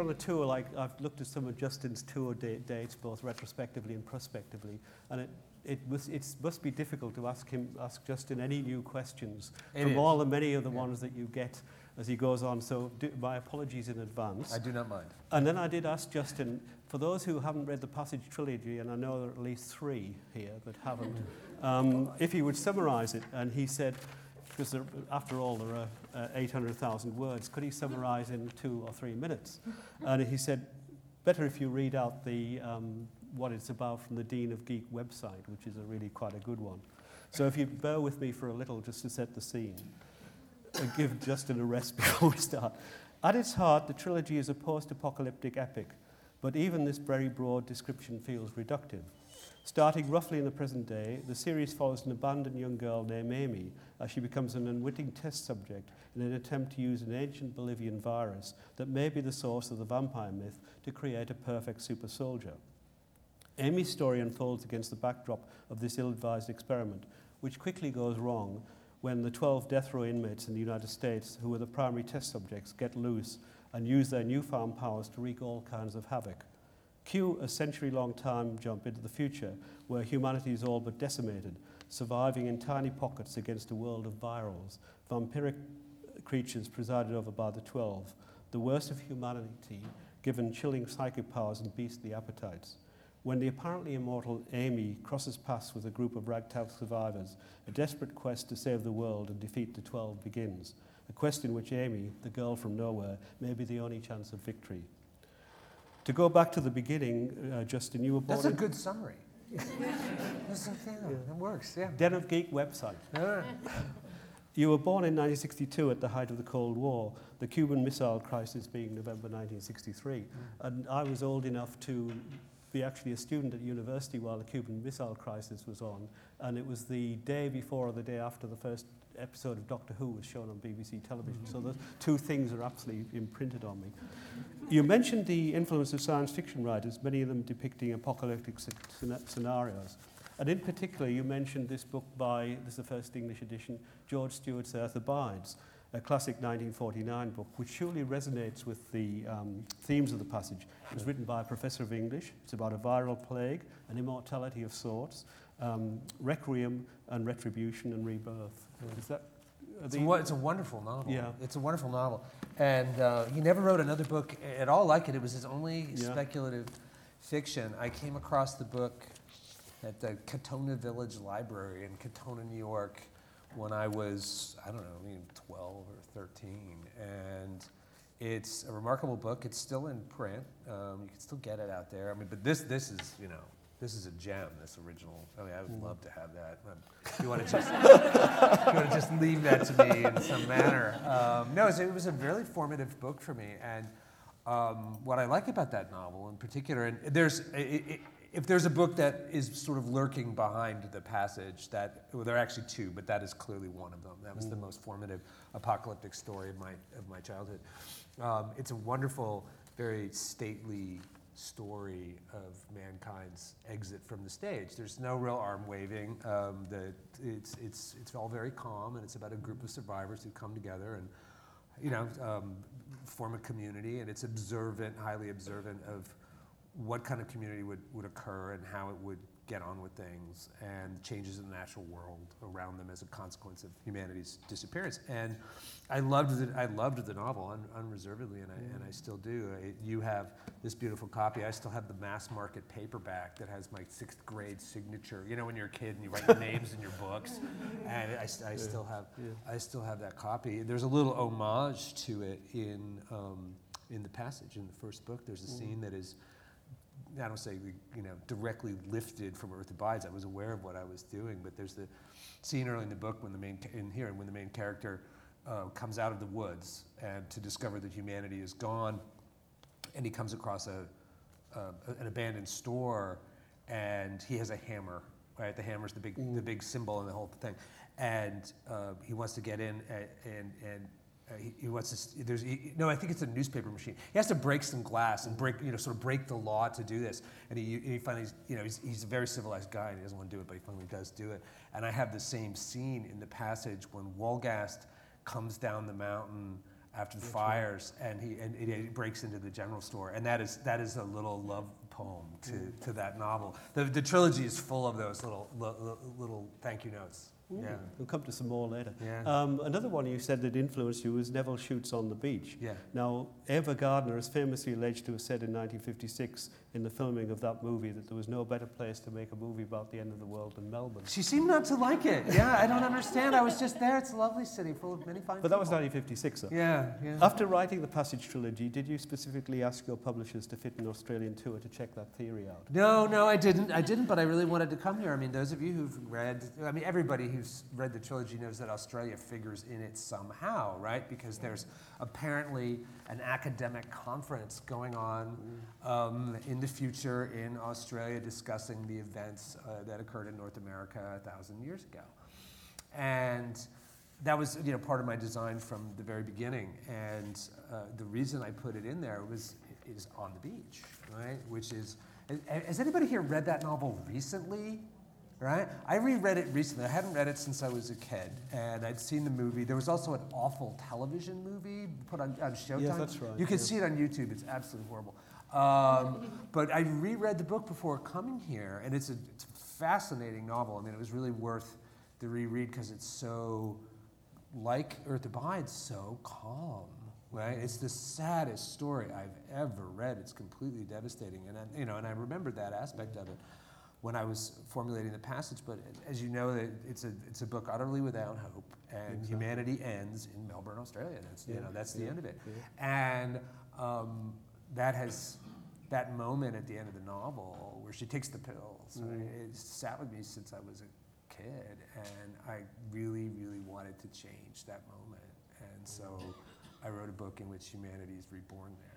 On a tour, like I've looked at some of Justin's tour da- dates, both retrospectively and prospectively, and it, it must, it must be difficult to ask him, ask Justin any new questions It from is. all the many of the Yeah. ones that you get as he goes on. So do, my apologies in advance. I do not mind. And then I did ask Justin, for those who haven't read the Passage trilogy, and I know there are at least three here that haven't, um, if he would summarize it. And he said, because after all, there are uh, 800,000 words, could he summarize in two or three minutes? And he said, better if you read out the, um, what it's about from the Den of Geek website, which is a really quite a good one. So if you bear with me for a little just to set the scene and give Justin a rest before we start. At its heart, the trilogy is a post apocalyptic epic, but even this very broad description feels reductive. Starting roughly in the present day, the series follows an abandoned young girl named Amy as she becomes an unwitting test subject in an attempt to use an ancient Bolivian virus that may be the source of the vampire myth to create a perfect super soldier. Amy's story unfolds against the backdrop of this ill advised experiment, which quickly goes wrong when the 12 death row inmates in the United States, who were the primary test subjects, get loose and use their newfound powers to wreak all kinds of havoc. Cue a century long time jump into the future where humanity is all but decimated, surviving in tiny pockets against a world of virals, vampiric creatures presided over by the 12, the worst of humanity given chilling psychic powers and beastly appetites. When the apparently immortal Amy crosses paths with a group of ragtag survivors, a desperate quest to save the world and defeat the Twelve begins. A quest in which Amy, the girl from nowhere, may be the only chance of victory. To go back to the beginning, uh, Justin, you were born That's a good summary. That's okay, though. That works, yeah. Den of Geek website. Yeah. You were born in 1962 at the height of the Cold War, the Cuban Missile Crisis being November 1963. And I was old enough to be actually a student at university while the Cuban Missile Crisis was on. And it was the day before or the day after the first episode of Doctor Who was shown on BBC television. So those two things are absolutely imprinted on me. You mentioned the influence of science fiction writers, many of them depicting apocalyptic scenarios. And in particular, you mentioned this book by, this is the first English edition, George Stewart's Earth Abides, a classic 1949 book, which surely resonates with the um, themes of the passage. It was written by a professor of English. It's about a viral plague, an immortality of sorts, um, requiem and retribution and rebirth. Is that? It's a, it's a wonderful novel. Yeah. It's a wonderful novel. And uh, he never wrote another book at all like it. It was his only Yeah. speculative fiction. I came across the book at the Katonah Village Library in Katonah, New York, when I was, I don't know, maybe 12 or 13. And it's a remarkable book. It's still in print. Um, you can still get it out there. I mean, but this, this is, you know, this is a gem, this original. I mean, I would love to have that. Um, you want to just, you want to just leave that to me in some manner. Um, no, it was, a really formative book for me. And um, what I like about that novel in particular, and there's, i i if there's a book that is sort of lurking behind the passage, that well, there are actually two, but that is clearly one of them. That was the most formative apocalyptic story of my of my childhood. Um, it's a wonderful, very stately story of mankind's exit from the stage. There's no real arm waving. Um, the, it's, it's, it's all very calm, and it's about a group of survivors who come together and, you know, um, form a community, and it's observant, highly observant of what kind of community would, would occur and how it would get on with things and changes in the natural world around them as a consequence of humanity's disappearance. And I loved the, I loved the novel un, unreservedly, and I, and I still do. I, you have this beautiful copy. I still have the mass market paperback that has my sixth grade signature. You know, when you're a kid and you write your names in your books, and I, I still have I still have that copy. There's a little homage to it in um, in the passage in the first book. There's a scene that is I don't say you know directly lifted from Earth Abides. I was aware of what I was doing, but there's the scene early in the book when the main in here when the main character uh, comes out of the woods and to discover that humanity is gone, and he comes across a, uh, an abandoned store, and he has a hammer. Right, the hammer's the big the big symbol in the whole thing, and uh, he wants to get in and and, and he, he, wants to. There's he, no, I think it's a newspaper machine. He has to break some glass and break, you know, sort of break the law to do this. And he, he finally, you know, he's, he's a very civilized guy and he doesn't want to do it, but he finally does do it. And I have the same scene in the passage when Wolgast comes down the mountain after the That's fires right. and he and he breaks into the general store. And that is that is a little love poem to, mm. to that novel. The, the trilogy is full of those little little, little thank you notes. Ooh, yeah. We'll come to some more later. Yeah. Um, another one you said that influenced you was Nevil Shute's on the Beach. Yeah. Now, Ava Gardner is famously alleged to have said in 1956 in the filming of that movie that there was no better place to make a movie about the end of the world than Melbourne. She seemed not to like it. Yeah, I don't understand. I was just there. It's a lovely city full of many fine But that was 1956, though. Yeah, yeah. After writing the Passage trilogy, did you specifically ask your publishers to fit an Australian tour to check that theory out? No, no, I didn't. I didn't, but I really wanted to come here. I mean, those of you who've read, I mean, everybody who's read the trilogy knows that Australia figures in it somehow, right? Because there's apparently an academic conference going on um, in the future in Australia discussing the events uh, that occurred in North America a thousand years ago. And that was you know, part of my design from the very beginning. And uh, the reason I put it in there was is on the beach, right? Which is, has anybody here read that novel recently? Right? I reread it recently. I hadn't read it since I was a kid, and I'd seen the movie. There was also an awful television movie put on, on Showtime. Yes, that's right. You can yeah. see it on YouTube. It's absolutely horrible. Um, but I reread the book before coming here, and it's a, it's a fascinating novel. I mean, it was really worth the reread because it's so, like Earth Abides, so calm. Right? It's the saddest story I've ever read. It's completely devastating, and I, you know, and I remembered that aspect of it when I was formulating the passage. But as you know, it's a, it's a book utterly without hope, and exactly. humanity ends in Melbourne, Australia. That's, yeah. you know, that's the yeah. end of it. Yeah. And um, that has that moment at the end of the novel where she takes the pills. Mm. Right? It sat with me since I was a kid, and I really, really wanted to change that moment. And so I wrote a book in which humanity is reborn there.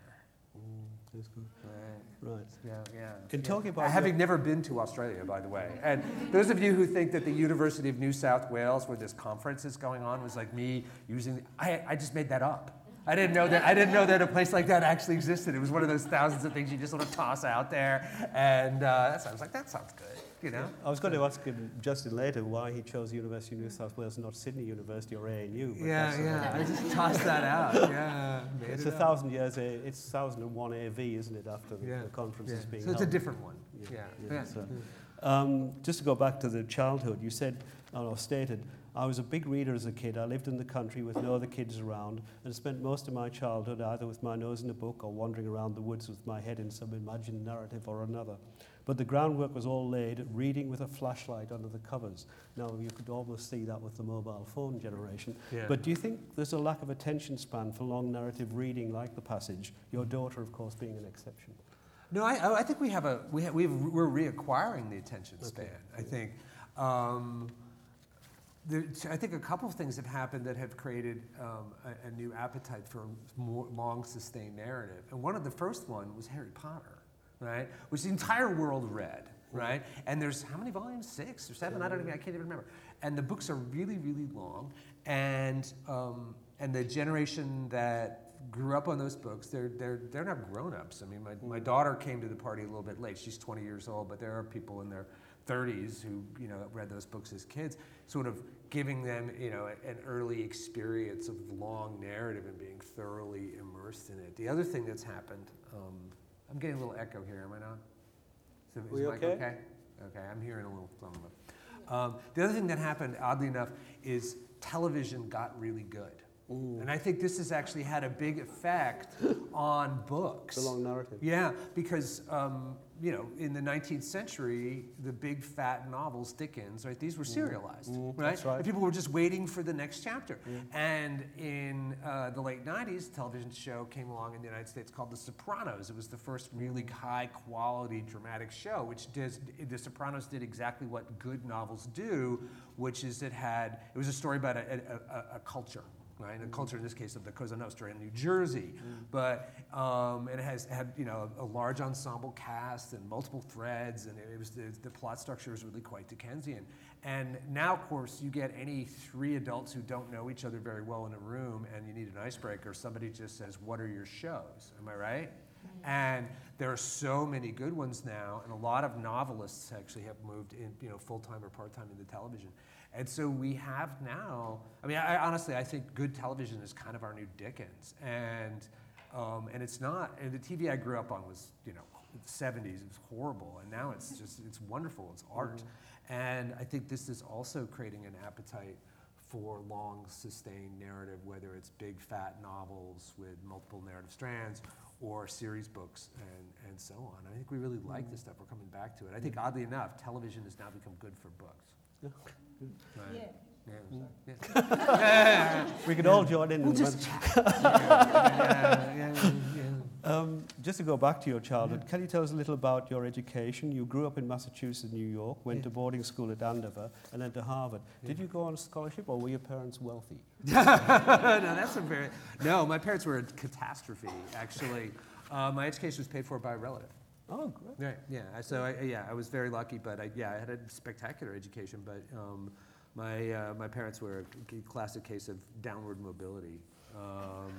That's good. Right. Right. Yeah, yeah. In yeah. talking about having never been to Australia, by the way, and those of you who think that the University of New South Wales, where this conference is going on, was like me using, I, I just made that up. I didn't know that. I didn't know that a place like that actually existed. It was one of those thousands of things you just sort of toss out there, and uh, that sounds like that sounds good you know. I was going to ask him Justin later why he chose University of New South Wales, and not Sydney University or ANU. yeah, yeah. I just tossed that out. Yeah, it's it a thousand years. It's thousand and one AV, isn't it? After the, yeah. the conference yeah. is being. So it's held. a different one. Yeah. yeah. yeah. So, um, just to go back to the childhood, you said, or stated, I was a big reader as a kid. I lived in the country with no other kids around and spent most of my childhood either with my nose in a book or wandering around the woods with my head in some imagined narrative or another. But the groundwork was all laid reading with a flashlight under the covers. Now, you could almost see that with the mobile phone generation. Yeah. But do you think there's a lack of attention span for long narrative reading like The Passage? Your daughter, of course, being an exception. No, I, I think we have a, we have, we are reacquiring the attention span, okay. I think. Um, there, I think a couple of things have happened that have created um, a, a, new appetite for more long sustained narrative. And one of the first one was Harry Potter right? Which the entire world read, right? And there's how many volumes? Six or seven? I don't even. I can't even remember. And the books are really, really long. And um, and the generation that grew up on those books, they're they're they're not grown-ups. I mean, my, my daughter came to the party a little bit late. She's 20 years old, but there are people in their 30s who you know read those books as kids, sort of giving them you know an early experience of long narrative and being thoroughly immersed in it. The other thing that's happened. Um, I'm getting a little echo here, am I not? So, is okay? okay? Okay, I'm hearing a little something. Um, the other thing that happened, oddly enough, is television got really good. And I think this has actually had a big effect on books. The long narrative. Yeah, because um, you know, in the 19th century, the big fat novels, Dickens, right? These were serialized, Mm, right? that's right. And people were just waiting for the next chapter. And in uh, the late 90s, a television show came along in the United States called The Sopranos. It was the first really high quality dramatic show, which does, The Sopranos did exactly what good novels do, which is it had, it was a story about a, a, a, a culture. Right, a culture in this case of the Cosa Nostra in New Jersey, but um, it has had you know a, large ensemble cast and multiple threads, and it, was the, the plot structure was really quite Dickensian. And now, of course, you get any three adults who don't know each other very well in a room, and you need an icebreaker. Somebody just says, "What are your shows?" Am I right? And there are so many good ones now, and a lot of novelists actually have moved in, you know, full time or part time into television. And so we have now. I mean, I, honestly, I think good television is kind of our new Dickens, and um, and it's not. And the TV I grew up on was, you know, the 70s. It was horrible, and now it's just it's wonderful. It's art, and I think this is also creating an appetite for long sustained narrative, whether it's big fat novels with multiple narrative strands or series books and, and so on. I think we really like this stuff. We're coming back to it. I think oddly enough, television has now become good for books. Yeah. Yeah, yeah. We could all join in. We'll just yeah, yeah, yeah, yeah. Um, just to go back to your childhood, can you tell us a little about your education? You grew up in Massachusetts, New York, went Yeah. to boarding school at Andover, and then to Harvard. Did you go on a scholarship, or were your parents wealthy? no, that's a very no. My parents were a catastrophe. Actually, uh, my education was paid for by a relative. Oh, great. Right. Yeah. I- So I, yeah, I was very lucky, but I, yeah, I had a spectacular education. But um, my uh, my parents were a classic case of downward mobility. Um,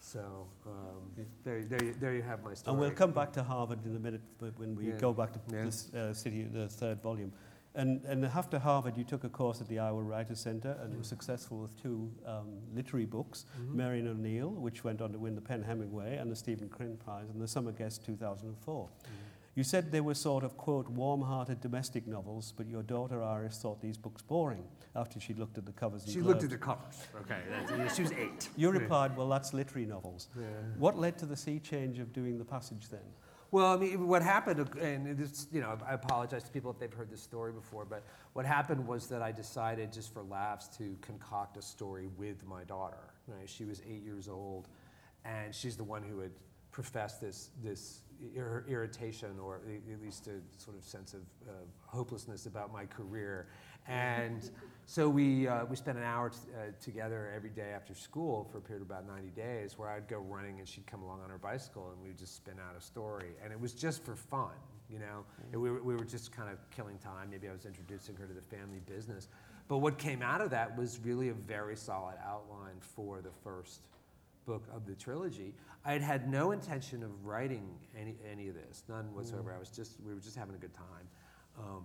so um, there, there, you- there you have my story. And we'll come back to Harvard in a minute but when we Yeah. go back to Yeah. this uh, city, the third volume. And, and after Harvard, you took a course at the Iowa Writers Center and were successful with two um, literary books, Mhm. Mary and O'Neil, which went on to win the PEN/Hemingway and the Stephen Crane Prize, and the Summer Guest 2004. You said they were sort of, quote, warm-hearted domestic novels, but your daughter Iris thought these books boring after she looked at the covers She looked at the covers. Okay, yeah, she was eight. You replied, well, that's literary novels. Yeah. What led to the sea change of doing the passage then? Well, I mean, what happened, uh, and it's, you know, I apologize to people if they've heard this story before, but what happened was that I decided, just for laughs, to concoct a story with my daughter. Right? She was eight years old, and she's the one who had professed this this ir- irritation, or at least a sort of sense of uh, hopelessness about my career. And so we, uh, we spent an hour t- uh, together every day after school for a period of about 90 days where I'd go running and she'd come along on her bicycle and we'd just spin out a story. And it was just for fun, you know? And we, were, we were just kind of killing time. Maybe I was introducing her to the family business. But what came out of that was really a very solid outline for the first book of the trilogy. I had had no intention of writing any, any of this, none whatsoever. I was just, we were just having a good time. Um,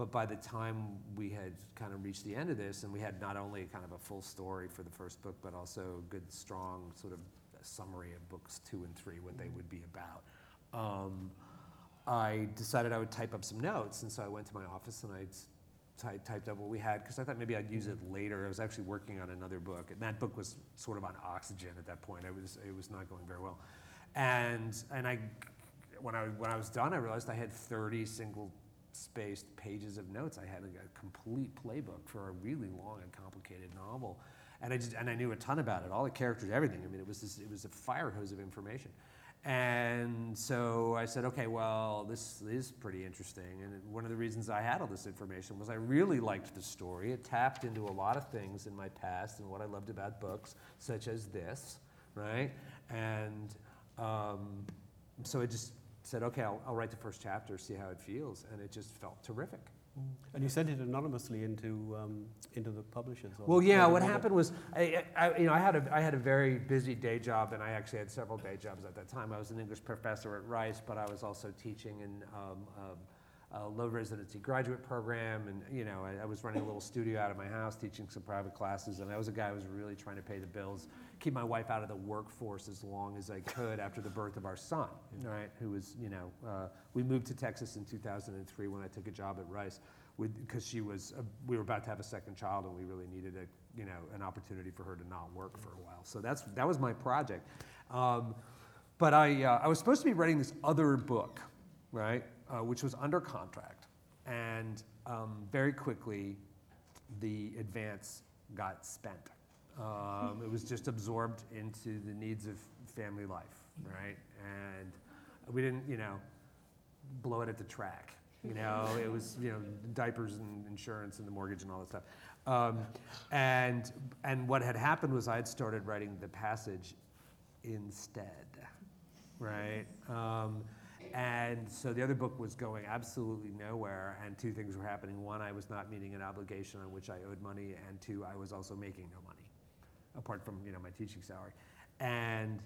but by the time we had kind of reached the end of this, and we had not only kind of a full story for the first book, but also a good, strong sort of summary of books two and three, what they would be about, um, I decided I would type up some notes. And so I went to my office and I ty- typed up what we had because I thought maybe I'd use it later. I was actually working on another book, and that book was sort of on oxygen at that point. I was, it was not going very well. And, and I, when, I, when I was done, I realized I had 30 single spaced pages of notes. I had a, a complete playbook for a really long and complicated novel. And I, just, and I knew a ton about it, all the characters, everything. I mean, it was, this, it was a fire hose of information. And so I said, okay, well, this is pretty interesting. And one of the reasons I had all this information was I really liked the story. It tapped into a lot of things in my past and what I loved about books, such as this, right? And um, so I just said, okay, I'll, I'll write the first chapter, see how it feels. And it just felt terrific. And you sent it anonymously into, um, into the publishers? Well, yeah. What happened was, I, I, you know, I had a I had a very busy day job, and I actually had several day jobs at that time. I was an English professor at Rice, but I was also teaching in um, um, a low residency graduate program, and you know, I, I was running a little studio out of my house, teaching some private classes, and I was a guy who was really trying to pay the bills, keep my wife out of the workforce as long as I could after the birth of our son, right? Who was, you know, uh, we moved to Texas in 2003 when I took a job at Rice because she was, we were about to have a second child and we really needed a, you know, an opportunity for her to not work for a while. So that's, that was my project. Um, but I, uh, I was supposed to be writing this other book, right, which was under contract. And um, very quickly, the advance got spent. Um, it was just absorbed into the needs of family life, right? And we didn't, you know, blow it at the track. You know, it was, you know, diapers and insurance and the mortgage and all that stuff. Um, and, and what had happened was I had started writing the passage instead, right? Um, and so the other book was going absolutely nowhere, and two things were happening. One, I was not meeting an obligation on which I owed money, and two, I was also making no money, apart from you know my teaching salary. And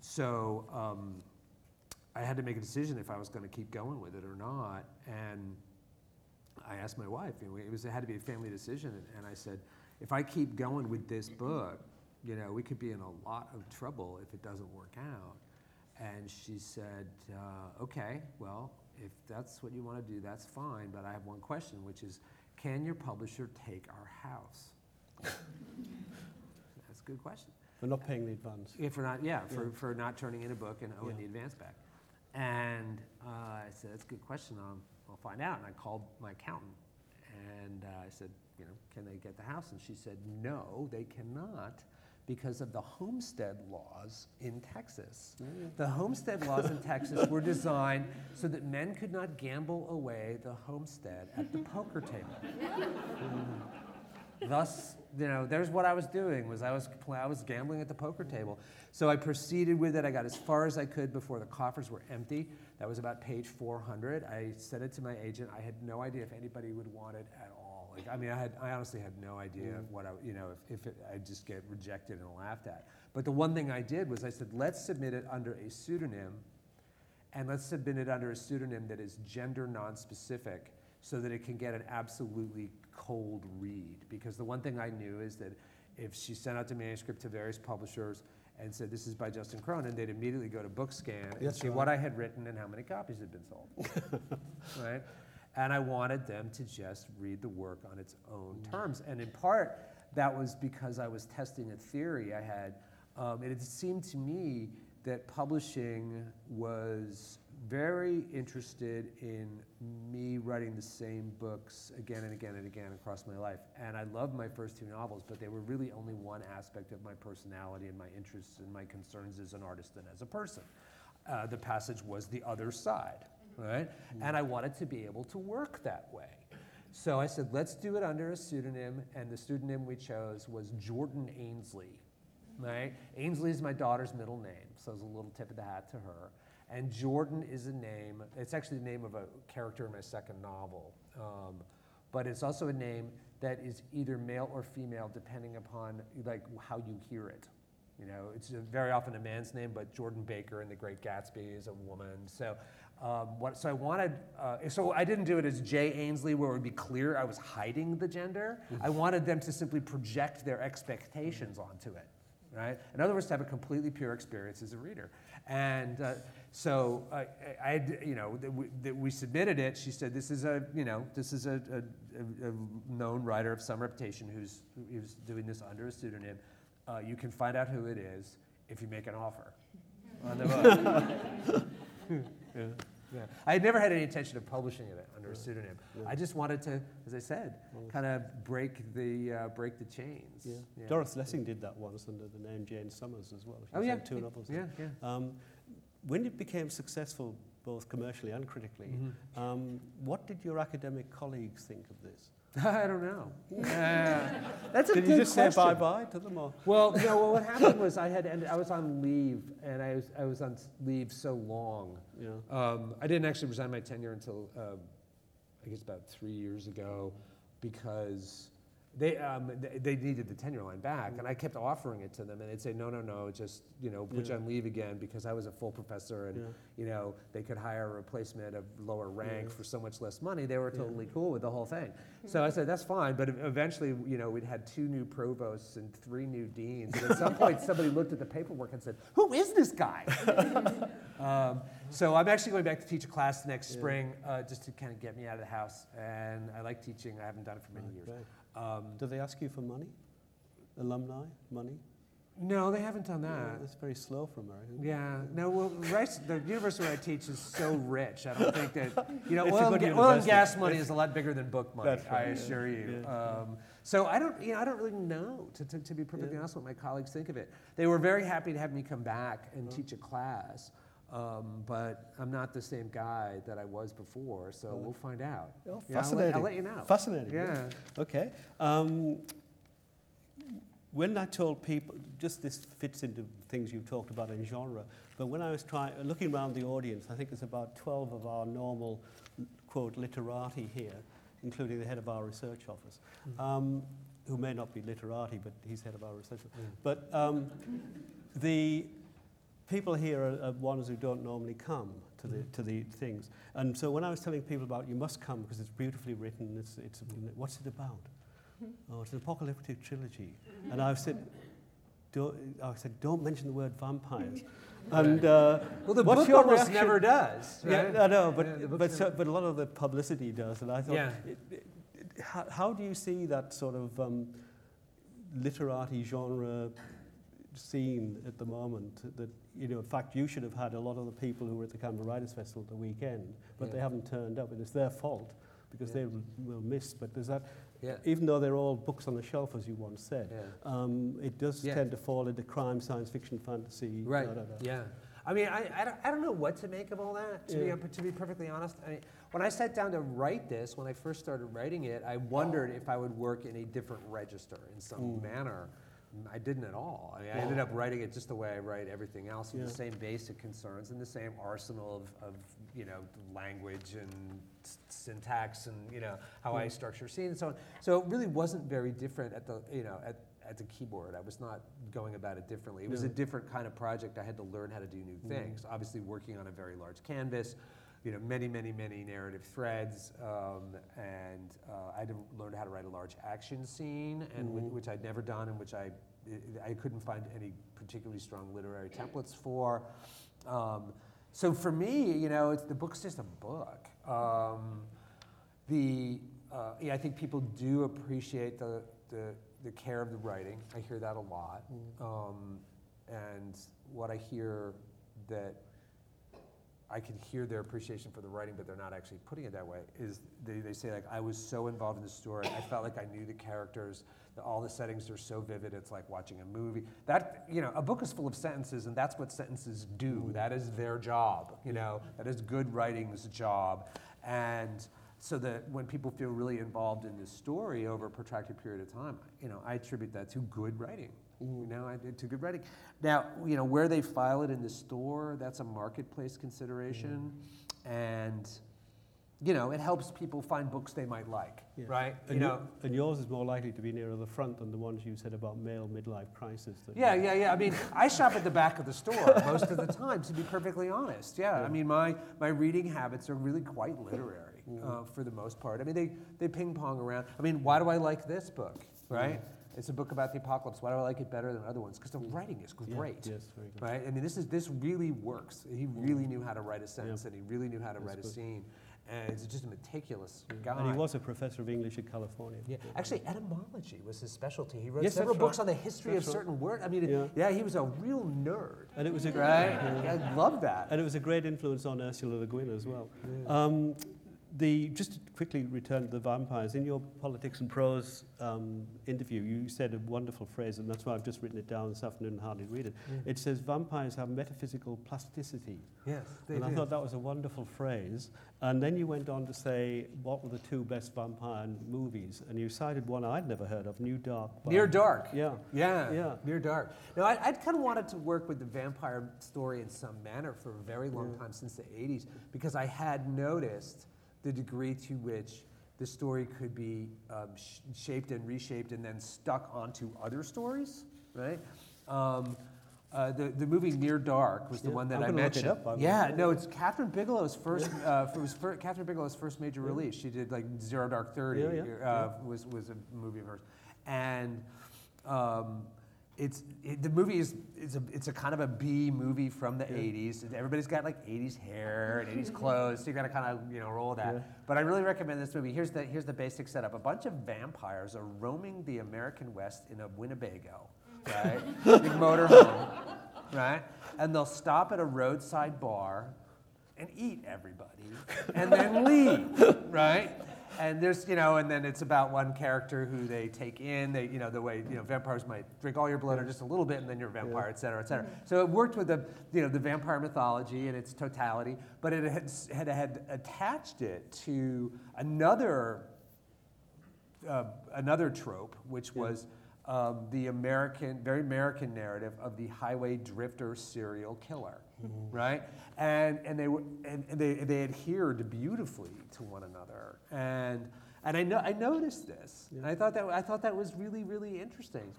so um, I had to make a decision if I was going to keep going with it or not. And I asked my wife, you know, it, was, it had to be a family decision. And I said, if I keep going with this book, you know, we could be in a lot of trouble if it doesn't work out. And she said, uh, okay, well, if that's what you want to do, that's fine. But I have one question, which is, can your publisher take our house? that's a good question. For not paying the advance. If we're not, yeah, for, Yeah. for not turning in a book and owing Yeah. the advance back. And uh, I said, that's a good question. I'll, I'll find out. And I called my accountant and uh, I said, you know, can they get the house? And she said, no, they cannot because of the homestead laws in Texas. Mm. The homestead laws in Texas were designed so that men could not gamble away the homestead at the poker table. Thus, you know, there's what I was doing was I was I was gambling at the poker table. So I proceeded with it. I got as far as I could before the coffers were empty. That was about page 400. I said it to my agent. I had no idea if anybody would want it at all. Like, I mean, I had I honestly had no idea mm. what I, you know, if, if it, I'd just get rejected and laughed at. But the one thing I did was I said, let's submit it under a pseudonym and let's submit it under a pseudonym that is gender non-specific so that it can get an absolutely cold read. Because the one thing I knew is that if she sent out the manuscript to various publishers and said, this is by Justin Cronin, they'd immediately go to Bookscan and That's see right. what I had written and how many copies had been sold. right? And I wanted them to just read the work on its own terms. And in part, that was because I was testing a theory I had. Um, and it seemed to me that publishing was very interested in me writing the same books again and again and again across my life. And I loved my first two novels, but they were really only one aspect of my personality and my interests and my concerns as an artist and as a person. Uh, the passage was the other side, right? And I wanted to be able to work that way. So I said, let's do it under a pseudonym, and the pseudonym we chose was Jordan Ainsley, right? Ainsley is my daughter's middle name, so it's a little tip of the hat to her. And Jordan is a name, it's actually the name of a character in my second novel, um, but it's also a name that is either male or female depending upon like how you hear it. You know, it's a, very often a man's name, but Jordan Baker in The Great Gatsby is a woman. So, um, what, so I wanted, uh, so I didn't do it as Jay Ainsley, where it would be clear I was hiding the gender. I wanted them to simply project their expectations onto it, right? In other words, to have a completely pure experience as a reader. And uh, so I, I, you know, we, we submitted it. She said, "This is a, you know, this is a, a, a known writer of some reputation who's who's doing this under a pseudonym. Uh, you can find out who it is if you make an offer on the book." Yeah. Yeah. I had never had any intention of publishing it under a pseudonym. I just wanted to, as I said, kind of break the uh, break the chains. Yeah. Yeah. Doris Lessing did that once under the name Jane Somers as well. She Oh yeah, two novels. yeah, yeah. Um, when it became successful, both commercially and critically, Mm-hmm. um, what did your academic colleagues think of this? I don't know. Uh, that's a Did you just question. say bye bye to them? all? Well, no. Well, what happened was I had ended, I was on leave, and I was I was on leave so long. Know, Um, I didn't actually resign my tenure until um, I guess about three years ago, because they um, they, they needed the tenure line back, and I kept offering it to them, and they'd say no, no, no, just you know put you on leave again because I was a full professor, and Yeah. you know they could hire a replacement of lower rank Yeah. for so much less money. They were Yeah. totally cool with the whole thing. So I said that's fine, but eventually you know we'd had two new provosts and three new deans, and at some point somebody looked at the paperwork and said, "Who is this guy?" Um, So I'm actually going back to teach a class next Yeah. spring, uh, just to kind of get me out of the house. And I like teaching. I haven't done it for many years. Great. Um, Do they ask you for money? Alumni money? no, they haven't done Yeah, that. that's very slow for Americans. Yeah, no. Well, Rice, the university where I teach is so rich. I don't think that you know oil, and, oil and gas money is a lot bigger than book money. That's I right, yeah, assure you. yeah. Um, so I don't, you know, I don't really know to, to, to be perfectly Yeah. honest what my colleagues think of it. They were very happy to have me come back and Uh-huh. teach a class. Um, but I'm not the same guy that I was before, so Uh-huh. we'll find out. Oh, Yeah, I'll let- fascinating. I'll let you know. Fascinating. Yeah. Okay. Um, when I told people, just this fits into things you've talked about in genre, but when I was trying, looking around the audience, I think there's about 12 of our normal, quote, literati here, including the head of our research office, um, who may not be literati, but he's head of our research office. But um, the people here are, are ones who don't normally come to the, to the things. And so when I was telling people about you must come because it's beautifully written, it's, it's, what's it about? Oh, it's an apocalyptic trilogy. And I said, don't, I said, don't mention the word vampires. And uh, Well, the what's book your almost reaction? never does. Right? Yeah, I know, but, Yeah, but, so, but a lot of the publicity does. And I thought, Yeah. it, it, it, how, how do you see that sort of um, literati genre scene at the moment? That you know, in fact, you should have had a lot of the people who were at the Canberra Writers Festival at the weekend, but they haven't turned up, and it's their fault because Yeah. they will, will miss. But there's that, Yeah. even though they're all books on the shelf, as you once said, Yeah. um, it does Yeah. tend to fall into crime, science fiction, fantasy. Right. da, da, da. Yeah. I mean, I, I, don't, I don't know what to make of all that, to, Yeah. be, to be perfectly honest. I mean, when I sat down to write this, when I first started writing it, I wondered if I would work in a different register in some Mm. manner. I didn't at all. I, mean, I ended up writing it just the way I write everything else, with the same basic concerns and the same arsenal of, of you know, language and s- syntax and, you know, how I structure scenes and so on. So it really wasn't very different at the, you know, at, at the keyboard. I was not going about it differently. It was a different kind of project. I had to learn how to do new Mm. things. Obviously, working on a very large canvas, you know, many, many, many narrative threads, um, and uh, I had to learn how to write a large action scene, and Mhm. which I'd never done, and which I I couldn't find any particularly strong literary templates for. Um, so for me, you know, it's, the book's just a book. Um, the uh, yeah, I think people do appreciate the, the the care of the writing. I hear that a lot, um, and what I hear that I can hear their appreciation for the writing, but they're not actually putting it that way. Is they, they say like I was so involved in the story, I felt like I knew the characters. The, all the settings are so vivid. It's like watching a movie. That you know, a book is full of sentences, and that's what sentences do. That is their job. You know, that is good writing's job, and so that when people feel really involved in this story over a protracted period of time, you know, I attribute that to good writing. You know, I, to good writing. Now, you know, where they file it in the store, that's a marketplace consideration, and you know, it helps people find books they might like, Yeah. right? And, you know, and yours is more likely to be nearer the front than the ones you said about male midlife crisis. that Yeah, yeah, yeah. I mean, I shop at the back of the store most of the time, to be perfectly honest. Yeah, I mean, my, my reading habits are really quite literary uh, for the most part. I mean, they, they ping pong around. I mean, why do I like this book, right? It's a book about the apocalypse. Why do I like it better than other ones? Because the writing is Yeah, great. Yes, very good. Right? I mean, this is this really works. He really knew how to write a sentence, and he really knew how to That's write a scene. And he's just a meticulous guy. And he was a professor of English at California. Yeah, actually, etymology was his specialty. He wrote Yes, several books right. on the history That's of right. certain words. I mean, Yeah. yeah. he was a real nerd. And it was a Right? Yeah. I love that. And it was a great influence on Ursula Le Guin as well. Um, the, just to quickly return to the vampires, in your Politics and Prose um, interview, you said a wonderful phrase, and that's why I've just written it down this afternoon and hardly read it. It says, vampires have metaphysical plasticity. Yes, they and I thought that was a wonderful phrase. And then you went on to say, what were the two best vampire movies? And you cited one I'd never heard of, New Dark. by- Near Dark. Yeah. Yeah, Yeah. Near Dark. Now, I, I'd kind of wanted to work with the vampire story in some manner for a very long time, since the 80s, because I had noticed the degree to which the story could be um, sh- shaped and reshaped and then stuck onto other stories, right? Um, uh, the, the movie Near Dark was the Yeah, one that I'm I gonna look it mentioned. up, yeah, no, it's Kathryn Bigelow's first. Uh, it was fir- Kathryn Bigelow's first major release. She did like Zero Dark Thirty. Yeah, yeah, uh, Was was a movie of hers, and um, it's it, the movie is it's a it's a kind of a B movie from the '80s. Everybody's got like '80s hair and '80s clothes, so you got to kind of you know roll with that. Yeah. But I really recommend this movie. Here's the here's the basic setup. A bunch of vampires are roaming the American West in a Winnebago, right? Big motorhome, right? And they'll stop at a roadside bar and eat everybody, and then leave, right? And there's, you know, and then it's about one character who they take in. They, you know, the way you know vampires might drink all your blood or just a little bit, and then you're a vampire, et cetera, et cetera. So it worked with the, you know, the vampire mythology in its totality, but it had, had, had attached it to another uh, another trope, which was um, the American, very American narrative of the highway drifter serial killer, right? And and they were and, and they they adhered beautifully to one another, and and I know I noticed this, and I thought that I thought that was really really interesting.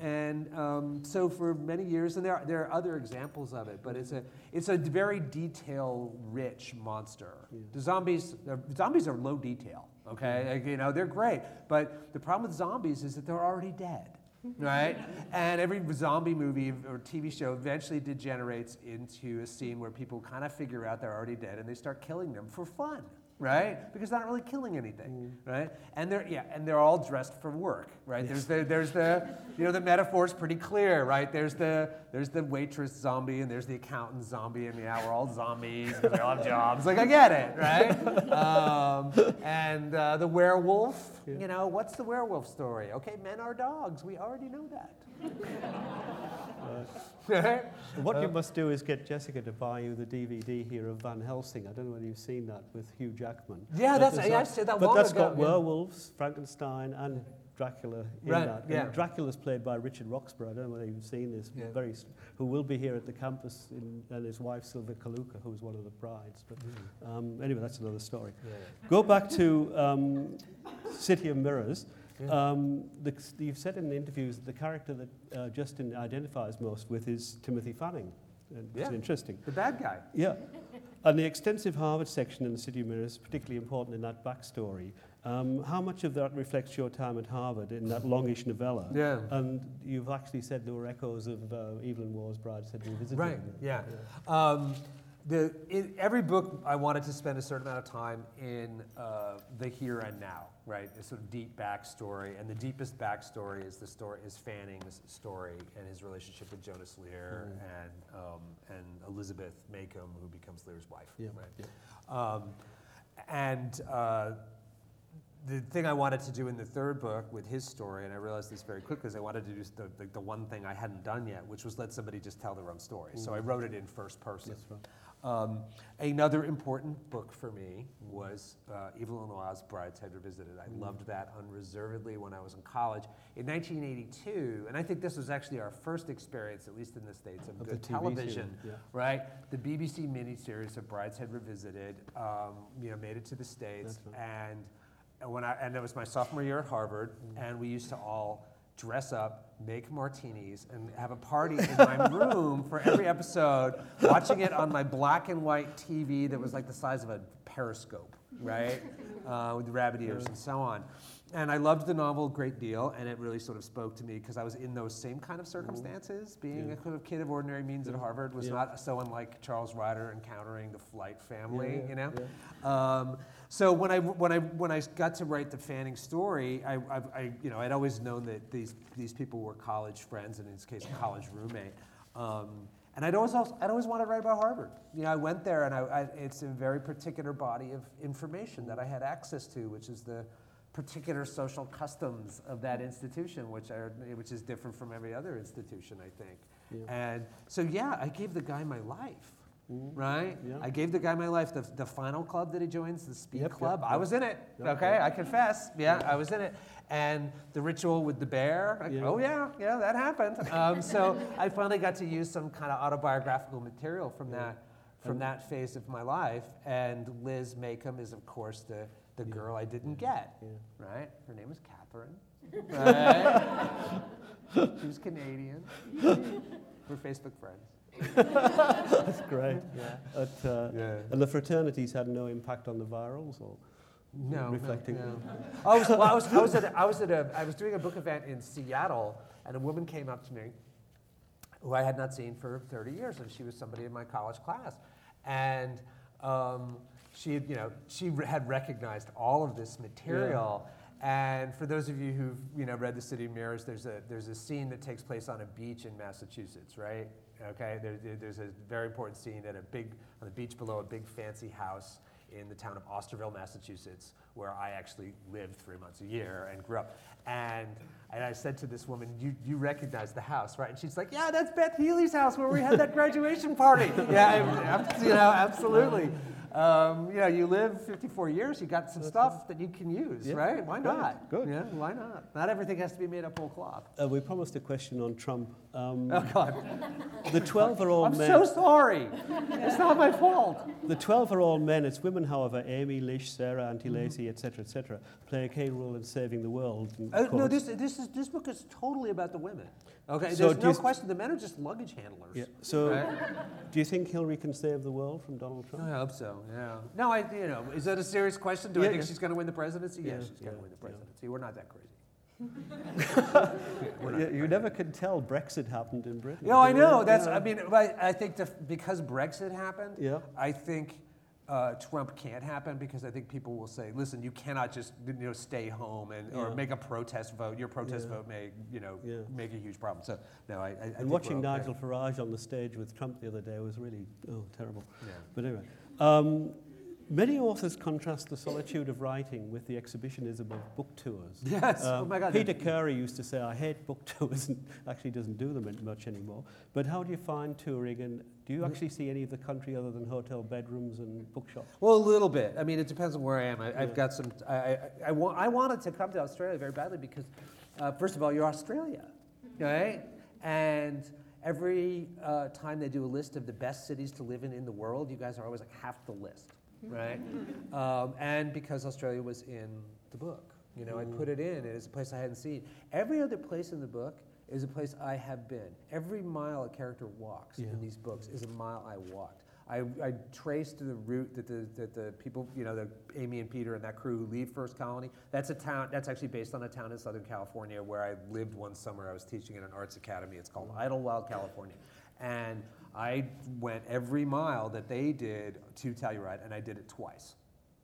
And um, so for many years, and there are, there are other examples of it, but it's a it's a very detail rich monster. The zombies the zombies are low detail. Okay, Like, you know they're great, but the problem with zombies is that they're already dead. Right? and every zombie movie or TV show eventually degenerates into a scene where people kind of figure out they're already dead and they start killing them for fun right? Because they're not really killing anything, right? And they're yeah, and they're all dressed for work, right? There's the there's the you know the metaphor's pretty clear, right? There's the there's the waitress zombie and there's the accountant zombie, and yeah, we're all zombies because we all have jobs. Like I get it, right? Um, and uh, the werewolf, you know, what's the werewolf story? Okay, men are dogs. We already know that. What you must do is get Jessica to buy you the DVD here of Van Helsing. I don't know whether you've seen that with Hugh Jackman. Yeah, that's- yeah, I've said that But that's ago, got yeah. werewolves, Frankenstein, and Dracula in Right, that. yeah. And Dracula's played by Richard Roxburgh. I don't know whether you've seen this. Yeah. Very, who will be here at the campus, in, and his wife Silvia Colloca, who's one of the brides. But Mm. um, anyway, that's another story. Go back to um, City of Mirrors. Um, the, you've said in the interviews that the character that uh, Justin identifies most with is Timothy Fanning. And It's Yeah. interesting. The bad guy. Yeah. And the extensive Harvard section in the City of Mirrors is particularly important in that backstory. Um, how much of that reflects your time at Harvard in that longish novella? Yeah. And you've actually said there were echoes of uh, Evelyn Waugh's Brideshead Revisited. Right. Yeah. Um, the in every book I wanted to spend a certain amount of time in uh, the here and now, right? A sort of deep backstory, and the deepest backstory is the story is Fanning's story and his relationship with Jonas Lear and um, and Elizabeth Maycomb, who becomes Lear's wife. Yeah, Right. Um, and uh, the thing I wanted to do in the third book with his story, and I realized this very quickly, is I wanted to do the, the, the one thing I hadn't done yet, which was let somebody just tell their own story. So I wrote it in first person. Um, another important book for me was uh, Evelyn Waugh's Brideshead Revisited. I loved that unreservedly when I was in college. In 1982, and I think this was actually our first experience, at least in the States, of, Of good the television, yeah. right? The BBC miniseries of Brideshead Revisited, um, you know, made it to the States, That's and and when I and it was my sophomore year at Harvard, and we used to all dress up, make martinis, and have a party in my room for every episode, watching it on my black and white TV that was like the size of a periscope, right, uh, with rabbit ears and so on. And I loved the novel a great deal, and it really sort of spoke to me because I was in those same kind of circumstances. Being Yeah. a kind of kid of ordinary means at Harvard was Yeah. not so unlike Charles Ryder encountering the Flyte family, yeah, you know. yeah. Um, so when I when I when I got to write the Fanning story, I, I, I you know I'd always known that these these people were college friends, and in this case, a college roommate. Um, and I'd always also, I'd always wanted to write about Harvard. You know, I went there, and I, I, it's a very particular body of information that I had access to, which is the particular social customs of that institution, which are which is different from every other institution, I think. Yeah. And so yeah, I gave the guy my life right? Yeah. I gave the guy my life. The, the final club that he joins, the Spee Yep, yep, Club, I yep. was in it. Yep, okay. I confess. Yeah, I was in it. And the ritual with the bear, like, oh yeah, yeah, that happened. Um, so I finally got to use some kind of autobiographical material from that from that phase of my life. And Liz Maycomb is, of course, the the girl I didn't get. Right? Her name was Catherine. Right? she was Canadian. We're Facebook friends. That's great. Yeah. At, uh, Yeah. And the fraternities had no impact on the virals, or No, reflecting. No, no. I was, well, I was, I was, at, a, I was at a, I was doing a book event in Seattle, and a woman came up to me, who I had not seen for 30 years, and she was somebody in my college class, and um, she, had, you know, she had recognized all of this material. And for those of you who've you know read The City of Mirrors, there's a there's a scene that takes place on a beach in Massachusetts, right? Okay, there, there- there's a very important scene at a big on the beach below a big fancy house in the town of Osterville, Massachusetts, where I actually lived three months a year and grew up. And, and I said to this woman, you, you recognize the house, right? And she's like, yeah, that's Beth Healy's house where we had that graduation party. yeah, you know, absolutely. Um, you know, you live 54 years, you got some stuff that you can use, Yeah, right? Why not? good. Yeah, why not? Not everything has to be made up whole cloth. Uh, we promised a question on Trump. Um, Oh, God. the 12 are all men. I'm so sorry. It's not my fault. The 12 are all men. It's women, however, Amy, Lish, Sarah, Mm-hmm. Auntie Lacey, etc., etc., play a key role in saving the world. Uh, no, this, this, is, this book is totally about the women. Okay, So there's no you- question. The men are just luggage handlers. Yeah. So, Right? do you think Hillary can save the world from Donald Trump? I hope so. Yeah. No, I. You know, is that a serious question? Do I think yeah. she's going to win the presidency? Yeah, yes, she's going to win the yeah. presidency. We're not that crazy. You, you never can tell. Brexit happened in Britain. No, I know. That's. you I mean, I, I think the, because Brexit happened. Yeah. I think. Uh, Trump can't happen because I think people will say, "Listen, you cannot just you know stay home and or Yeah. make a protest vote. Your protest Yeah. vote may you know Yeah. make a huge problem." So no, I. I, And watching we're okay. Nigel Farage on the stage with Trump the other day was really oh terrible. Yeah. But anyway, um, many authors contrast the solitude of writing with the exhibitionism of book tours. Yes. oh Um, my God. Peter Carey used to say, "I hate book tours," and actually doesn't do them much anymore. But how do you find touring, and do you actually see any of the country other than hotel bedrooms and bookshops? Well, a little bit. I mean, it depends on where I am. I, I've Yeah. got some. I, I, I, wa- I wanted to come to Australia very badly because, uh, first of all, you're Australia, right? And every uh, time they do a list of the best cities to live in in the world, you guys are always like half the list, right? um, and because Australia was in the book, you know, I put it in. and It's a place I hadn't seen. Every other place in the book is a place I have been. Every mile a character walks Yeah. in these books is a mile I walked. I, I traced the route that the, that the people, you know, the Amy and Peter and that crew who leave First Colony. That's a town. That's actually based on a town in Southern California where I lived one summer. I was teaching at an arts academy. It's called Idyllwild, California, and I went every mile that they did to Telluride, and I did it twice,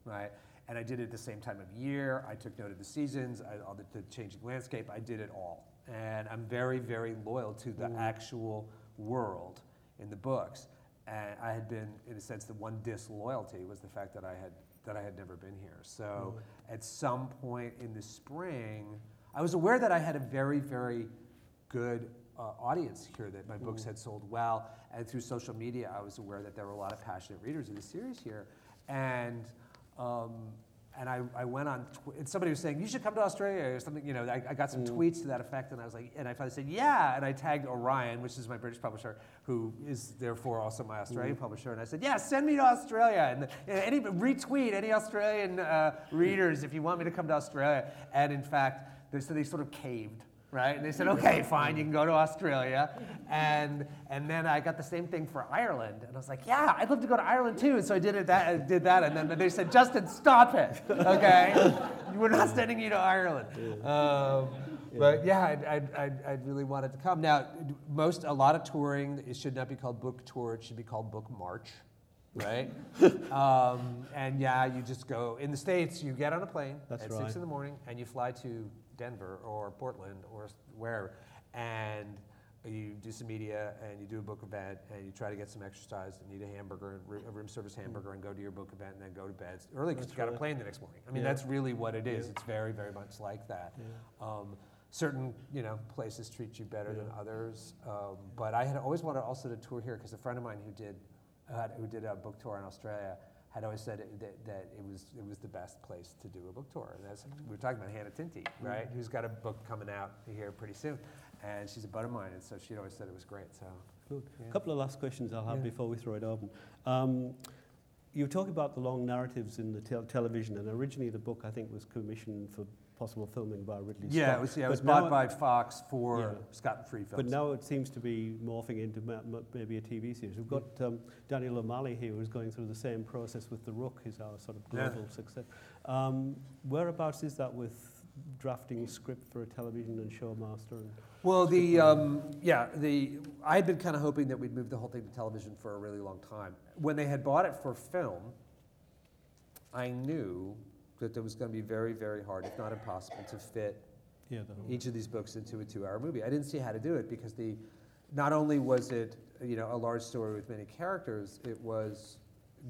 right? And I did it at the same time of year. I took note of the seasons, I, all the, the changing landscape. I did it all, and I'm very, very loyal to the mm. actual world in the books. And I had been, in a sense, the one disloyalty was the fact that I had that I had never been here. So mm. at some point in the spring, I was aware that I had a very, very good uh, audience here, that my books mm. had sold well. And through social media, I was aware that there were a lot of passionate readers of the series here. And, um, and I, I went on, tw- and somebody was saying, you should come to Australia or something, you know, I, I got some tweets to that effect, and I was like, and I finally said, yeah, and I tagged Orion, which is my British publisher, who is therefore also my Australian publisher, and I said, yeah, send me to Australia, and any, retweet any Australian uh, readers if you want me to come to Australia. And in fact, they, so they sort of caved right? And they said, okay, fine, you can go to Australia. And, and then I got the same thing for Ireland. And I was like, yeah, I'd love to go to Ireland too. And so I did, it that, I did that. And then they said, Justin, stop it, okay? We're not sending you to Ireland. Um, But yeah, I'd, I'd, I'd, I'd really wanted to come. Now, most, a lot of touring, it should not be called book tour, it should be called book march. Right, um, and yeah, you just go in the states. You get on a plane That's at right. six in the morning, and you fly to Denver or Portland or wherever, and you do some media and you do a book event and you try to get some exercise and eat a hamburger, a room service hamburger, and go to your book event and then go to bed early because That's you got a right. plane the next morning. I mean, Yeah. that's really what it is. Yeah. It's very, very much like that. Yeah. Um, certain, you know, places treat you better than others. Um, but I had always wanted also to tour here because a friend of mine who did, uh, who did a book tour in Australia had always said it, that, that it was it was the best place to do a book tour. And that's, we were talking about Hannah Tinti, right? Who's got a book coming out here pretty soon, and she's a bud of mine, and so she'd always said it was great. So. Yeah. A couple of last questions I'll have Yeah. before we throw it open. Um, you talk about the long narratives in the tel- television, and originally the book I think was commissioned for possible filming by Ridley Yeah, Scott. it was, yeah, it was bought by Fox for Yeah. Scott Free Films. But now it seems to be morphing into ma- ma- maybe a TV series. We've got um, Daniel O'Malley here who's going through the same process with The Rook, who's our sort of Yeah. global success. Um, whereabouts is that with drafting script for a television and showmaster? And Well, the um, yeah, the I had been kind of hoping that we'd move the whole thing to television for a really long time. When they had bought it for film, I knew that it was going to be very, very hard, if not impossible, to fit yeah, each of these books into a two-hour movie. I didn't see how to do it because the not only was it you know a large story with many characters, it was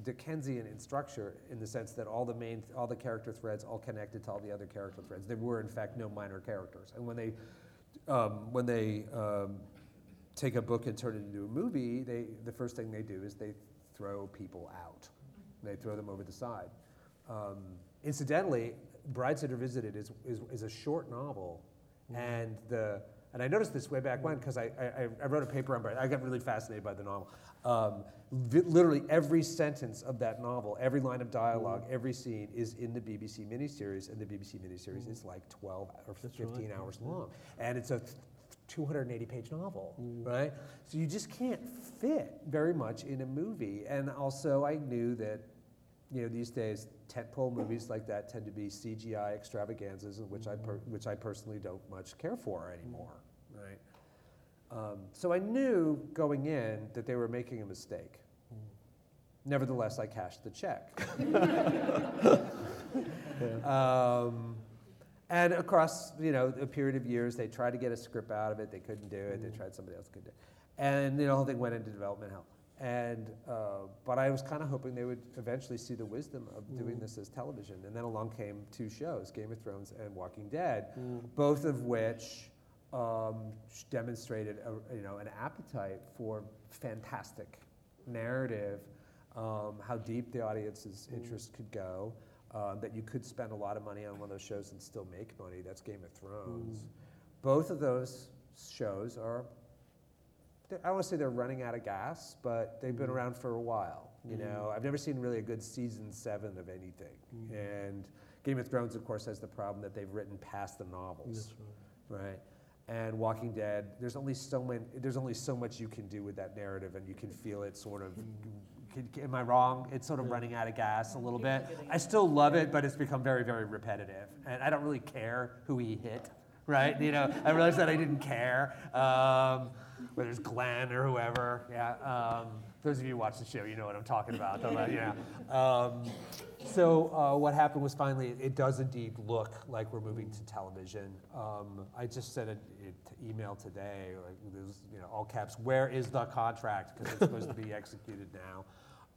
Dickensian in structure in the sense that all the main all the character threads all connected to all the other character threads. There were in fact no minor characters, and when they um, when they um, take a book and turn it into a movie, they the first thing they do is they throw people out. They throw them over the side. Um, incidentally, Brideshead Revisited is, is, is a short novel, mm-hmm. and the and I noticed this way back when because I, I, I wrote a paper on Bride. I got really fascinated by the novel. Um, vi- literally every sentence of that novel, every line of dialogue, mm-hmm. every scene is in the BBC miniseries, and the BBC miniseries is mm-hmm. like 12 or That's 15 right. hours long, and it's a 280 page novel, right? So you just can't fit very much in a movie. And also, I knew that, you know, these days, tentpole movies like that tend to be CGI extravaganzas, which I per- which I personally don't much care for anymore, right? Um, so I knew going in that they were making a mistake. Nevertheless, I cashed the check. Um, and across, you know, a period of years, they tried to get a script out of it. They couldn't do it. They tried somebody else could do it. And you know, the whole thing went into development hell. And uh, but I was kind of hoping they would eventually see the wisdom of doing this as television. And then along came two shows, Game of Thrones and Walking Dead, both of which um, demonstrated a, you know an appetite for fantastic narrative, um, how deep the audience's interest could go, uh, that you could spend a lot of money on one of those shows and still make money. That's Game of Thrones. Both of those shows are. I don't want to say they're running out of gas, but they've been around for a while. You know, I've never seen really a good season seven of anything. And Game of Thrones, of course, has the problem that they've written past the novels right. right? And Walking Dead, there's only so many, there's only so much you can do with that narrative, and you can feel it sort of. Can, am I wrong? It's sort of running out of gas a little bit. I still love it, but it's become very, very repetitive, and I don't really care who he hit, right? You know, I realized that I didn't care um, whether it's Glenn or whoever. Yeah. Um, those of you who watch the show, you know what I'm talking about. yeah. Um, so uh, what happened was finally, it does indeed look like we're moving to television. Um, I just sent an email today, like there's, you know, all caps. Where is the contract? Because it's supposed to be executed now.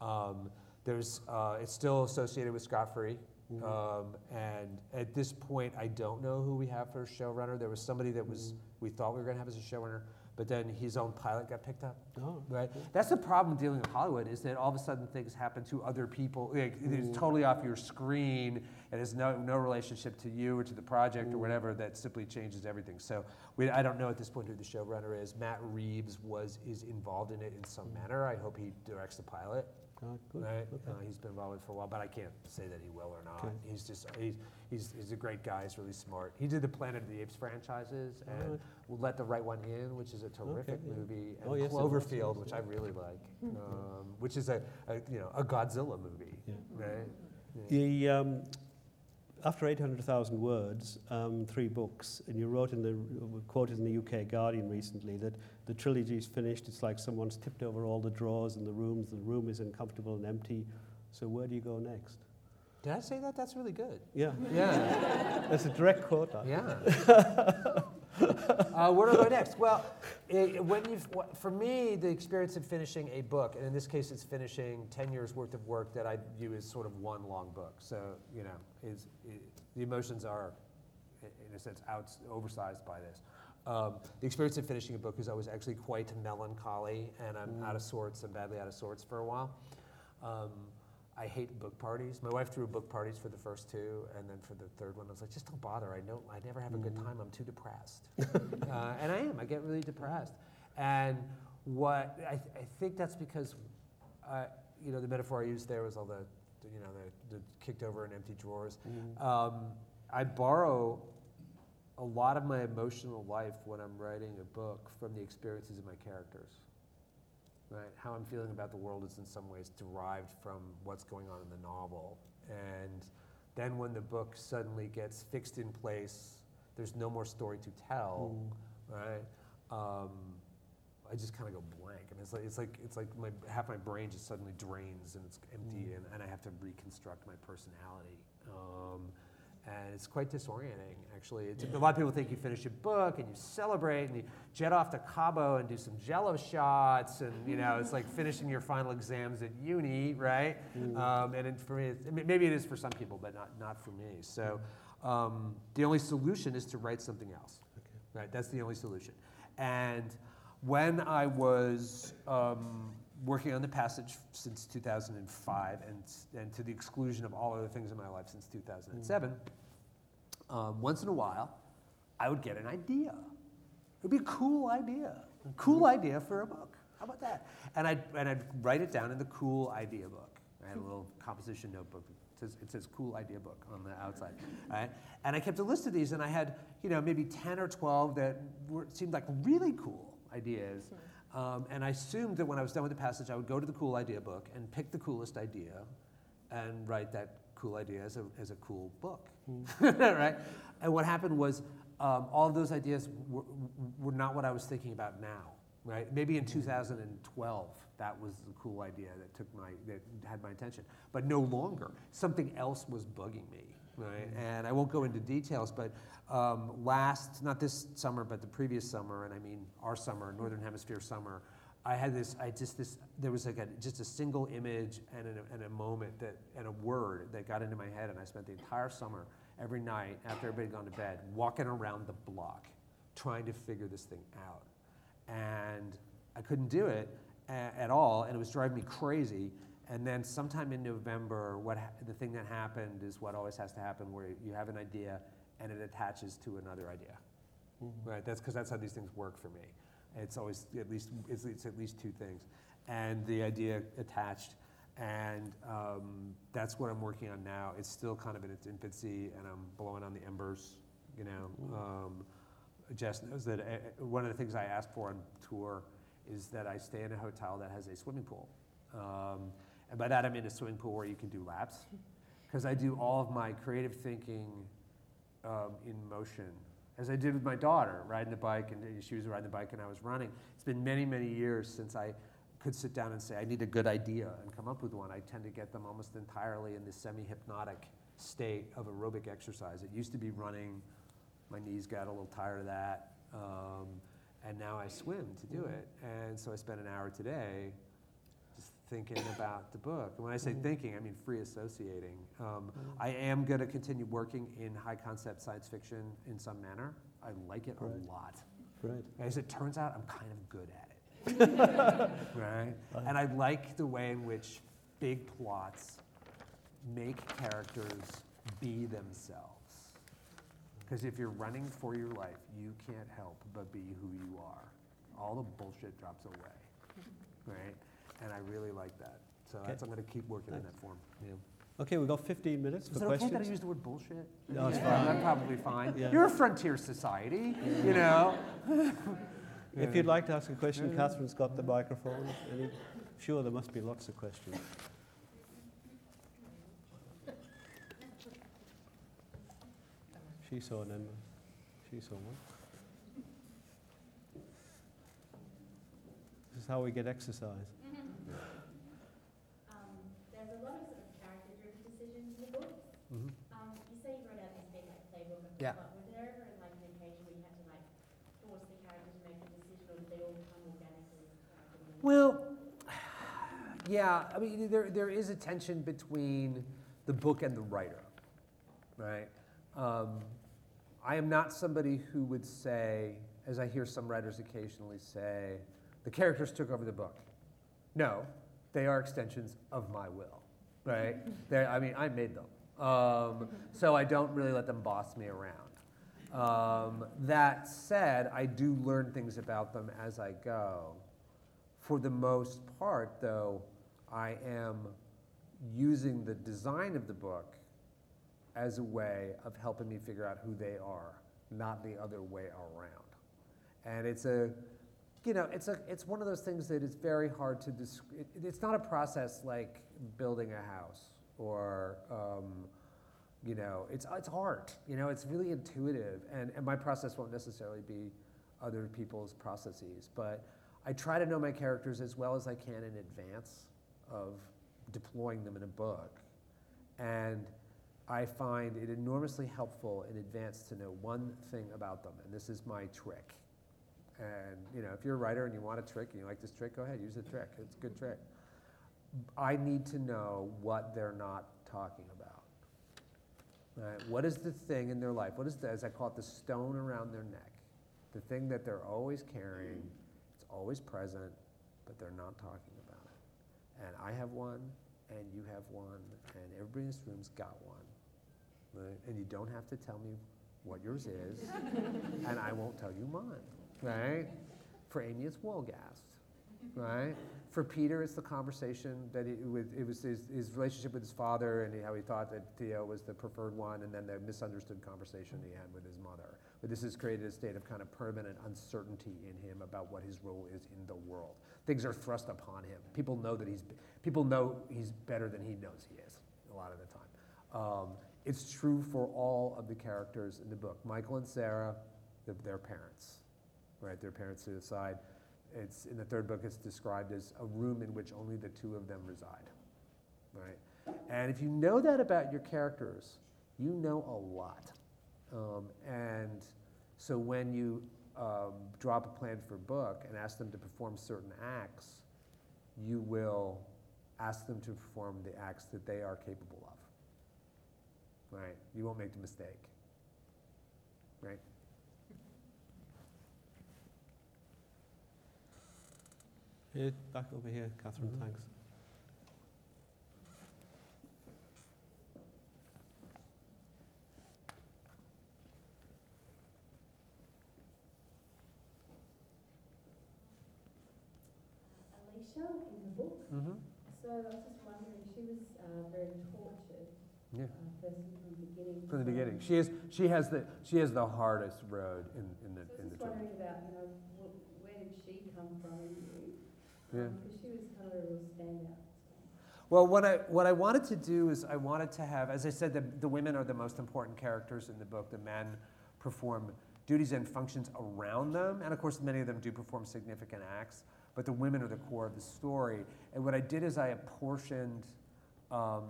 Um, there's, uh, it's still associated with Scott Free. Um, and at this point, I don't know who we have for a showrunner. There was somebody that was we thought we were going to have as a showrunner, but then his own pilot got picked up. Oh, Right. That's the problem dealing with Hollywood is that all of a sudden things happen to other people. Like, It's totally off your screen and has no, no relationship to you or to the project or whatever. That simply changes everything. So we, I don't know at this point who the showrunner is. Matt Reeves was is involved in it in some hmm. manner. I hope he directs the pilot. Oh, good. Right. Okay. Uh, he's been involved for a while, but I can't say that he will or not. Okay. He's just he's, he's he's a great guy. He's really smart. He did the Planet of the Apes franchises and Alright. We'll Let the Right One In, which is a terrific yeah. movie, and Oh, yes, Cloverfield, yes, which. I really like, um, which is a, a you know a Godzilla movie, Yeah. right? The, um, after 800,000 words, um, three books, and you wrote in the, quoted in the UK Guardian recently that the trilogy's finished. It's like someone's tipped over all the drawers in the rooms. The room is uncomfortable and empty. So where do you go next? Did I say that? That's really good. Yeah, Yeah, that's a direct quote. yeah. uh, where do I go next? Well, it, when you've, for me, the experience of finishing a book, and in this case, it's finishing 10 years worth of work that I view as sort of one long book. So, you know, is, i the emotions are, in a sense, out, oversized by this. Um, the experience of finishing a book is always actually quite melancholy, and I'm out of sorts, I'm badly out of sorts for a while. Um, I hate book parties. My wife threw book parties for the first two, and then for the third one, I was like, just don't bother. I don't. I never have a good time. I'm too depressed, uh, and I am. I get really depressed. And what I, th- I think that's because, uh, you know, the metaphor I used there was all the, you know, the, the kicked over and empty drawers. Um, I borrow a lot of my emotional life when I'm writing a book from the experiences of my characters. Right? How I'm feeling about the world is in some ways derived from what's going on in the novel. And then when the book suddenly gets fixed in place, there's no more story to tell, mm. right? Um, I just kind of go blank, and it's like it's like it's like my half my brain just suddenly drains and it's empty, mm. and, and I have to reconstruct my personality. Um, and it's quite disorienting, actually. It's, yeah. A lot of people think you finish a book and you celebrate and you jet off to Cabo and do some jello shots, and you know, it's like finishing your final exams at uni, right? Mm. Um, and it, for me, maybe it is for some people, but not, not for me. So um, the only solution is to write something else, okay. right? That's the only solution. And when I was um, working on the passage since 2005 and, and to the exclusion of all other things in my life since 2007, mm. um, once in a while, I would get an idea. It would be a cool idea, a cool mm. idea for a book. How about that? And I'd, and I'd write it down in the cool idea book. I had a little composition notebook. It says, it says cool idea book on the outside. Right? And I kept a list of these, and I had you know, maybe 10 or 12 that were, seemed like really cool ideas. Um, and I assumed that when I was done with the passage, I would go to the cool idea book and pick the coolest idea and write that cool idea as a, as a cool book. Mm. right? And what happened was um, all of those ideas were, were not what I was thinking about now. Right? Maybe in hmm. 2012, that was the cool idea that took my that had my attention. But no longer. Something else was bugging me right? And I won't go into details, but um, last, not this summer, but the previous summer, and I mean our summer, Northern Hemisphere summer, I had this, I just this, there was like a, just a single image and a, and a moment that, and a word that got into my head, and I spent the entire summer, every night after everybody had gone to bed, walking around the block, trying to figure this thing out. And I couldn't do it at all, and it was driving me crazy. And then sometime in November, what ha- the thing that happened is what always has to happen, where you have an idea and it attaches to another idea. Mm-hmm. Right? That's because that's how these things work for me. It's always at least it's, it's at least two things, and the idea attached, and um, that's what I'm working on now. It's still kind of in its infancy, and I'm blowing on the embers. You know, mm-hmm. um, Jess knows that uh, one of the things I ask for on tour is that I stay in a hotel that has a swimming pool. Um, and by that I mean a swimming pool where you can do laps. Because I do all of my creative thinking um, in motion, as I did with my daughter, riding the bike, and she was riding the bike and I was running. It's been many, many years since I could sit down and say, I need a good idea and come up with one. I tend to get them almost entirely in this semi hypnotic state of aerobic exercise. It used to be running, my knees got a little tired of that. Um, and now I swim to do it. And so I spent an hour today thinking about the book. And when I say mm-hmm. thinking, I mean free associating. Um, mm-hmm. I am going to continue working in high concept science fiction in some manner. I like it right. a lot. Right. As it turns out, I'm kind of good at it. right? And I like the way in which big plots make characters be themselves. Because if you're running for your life, you can't help but be who you are. All the bullshit drops away. Right? And I really like that. So okay. that's, I'm going to keep working Thanks. in that form. Yeah. Okay, we've got 15 minutes for Is for it questions. okay that I use the word bullshit? No, it's fine. That's probably fine. Yeah. You're a frontier society, you know. if you'd like to ask a question, Catherine's got the microphone. Any, sure, there must be lots of questions. She saw an end. She saw one. This is how we get exercise. Yeah. Was there ever like an occasion where you had to like force the character to make a decision, or did they all come organically? Well, yeah. I mean, there there is a tension between the book and the writer, right? Um, I am not somebody who would say, as I hear some writers occasionally say, the characters took over the book. No, they are extensions of my will, right? I mean, I made them. Um, so I don't really let them boss me around. Um, that said, I do learn things about them as I go. For the most part, though, I am using the design of the book as a way of helping me figure out who they are, not the other way around. And it's a, you know, it's a, it's one of those things that is very hard to describe. It, it's not a process like building a house or, um, you know, it's, it's art. You know, it's really intuitive, and, and my process won't necessarily be other people's processes, but I try to know my characters as well as I can in advance of deploying them in a book. And I find it enormously helpful in advance to know one thing about them, and this is my trick. And you know, if you're a writer and you want a trick and you like this trick, go ahead, use the trick. It's a good trick. I need to know what they're not talking about. Right? What is the thing in their life? What is the, as I call it, the stone around their neck? The thing that they're always carrying, it's always present, but they're not talking about it. And I have one, and you have one, and everybody in this room's got one. Right? And you don't have to tell me what yours is, and I won't tell you mine. Right? For Amy, it's Wolgast. Right? For Peter, it's the conversation that he, with, it was his, his relationship with his father and how he thought that Theo was the preferred one, and then the misunderstood conversation he had with his mother. But this has created a state of kind of permanent uncertainty in him about what his role is in the world. Things are thrust upon him. People know that he's people know he's better than he knows he is a lot of the time. Um, it's true for all of the characters in the book. Michael and Sarah, their parents, right? Their parents suicide. It's in the third book. It's described as a room in which only the two of them reside, right? And if you know that about your characters, you know a lot. Um, and so when you um, drop a plan for a book and ask them to perform certain acts, you will ask them to perform the acts that they are capable of. Right? You won't make the mistake. Right? Here, back over here, Catherine, Mhm. thanks. Alicia in the book. Mm-hmm. So I was just wondering, she was uh, very tortured Yeah. uh, person from the beginning. From the beginning, she is. She has the. She has the hardest road in, in the So I was the just trilogy. wondering about, you know, wh- where did she come from in you? Yeah. She was kind of a real standout. Well, what I, what I wanted to do is I wanted to have, as I said, the, the women are the most important characters in the book. The men perform duties and functions around them, and of course, many of them do perform significant acts, but the women are the core of the story. And what I did is I apportioned um,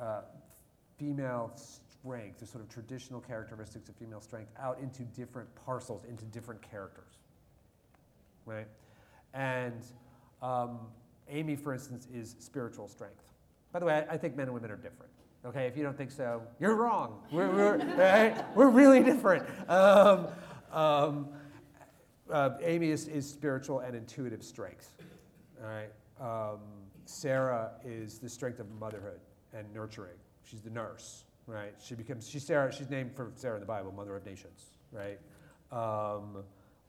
uh, female strength, the sort of traditional characteristics of female strength, out into different parcels, into different characters. Right? And um, Amy, for instance, is spiritual strength. By the way, I, I think men and women are different. Okay, if you don't think so, you're wrong. We're, we're, right? we're really different. Um, um, uh, Amy is, is spiritual and intuitive strength. All right. Um, Sarah is the strength of motherhood and nurturing. She's the nurse, right? She becomes she's Sarah. She's named for Sarah in the Bible, Mother of Nations, right?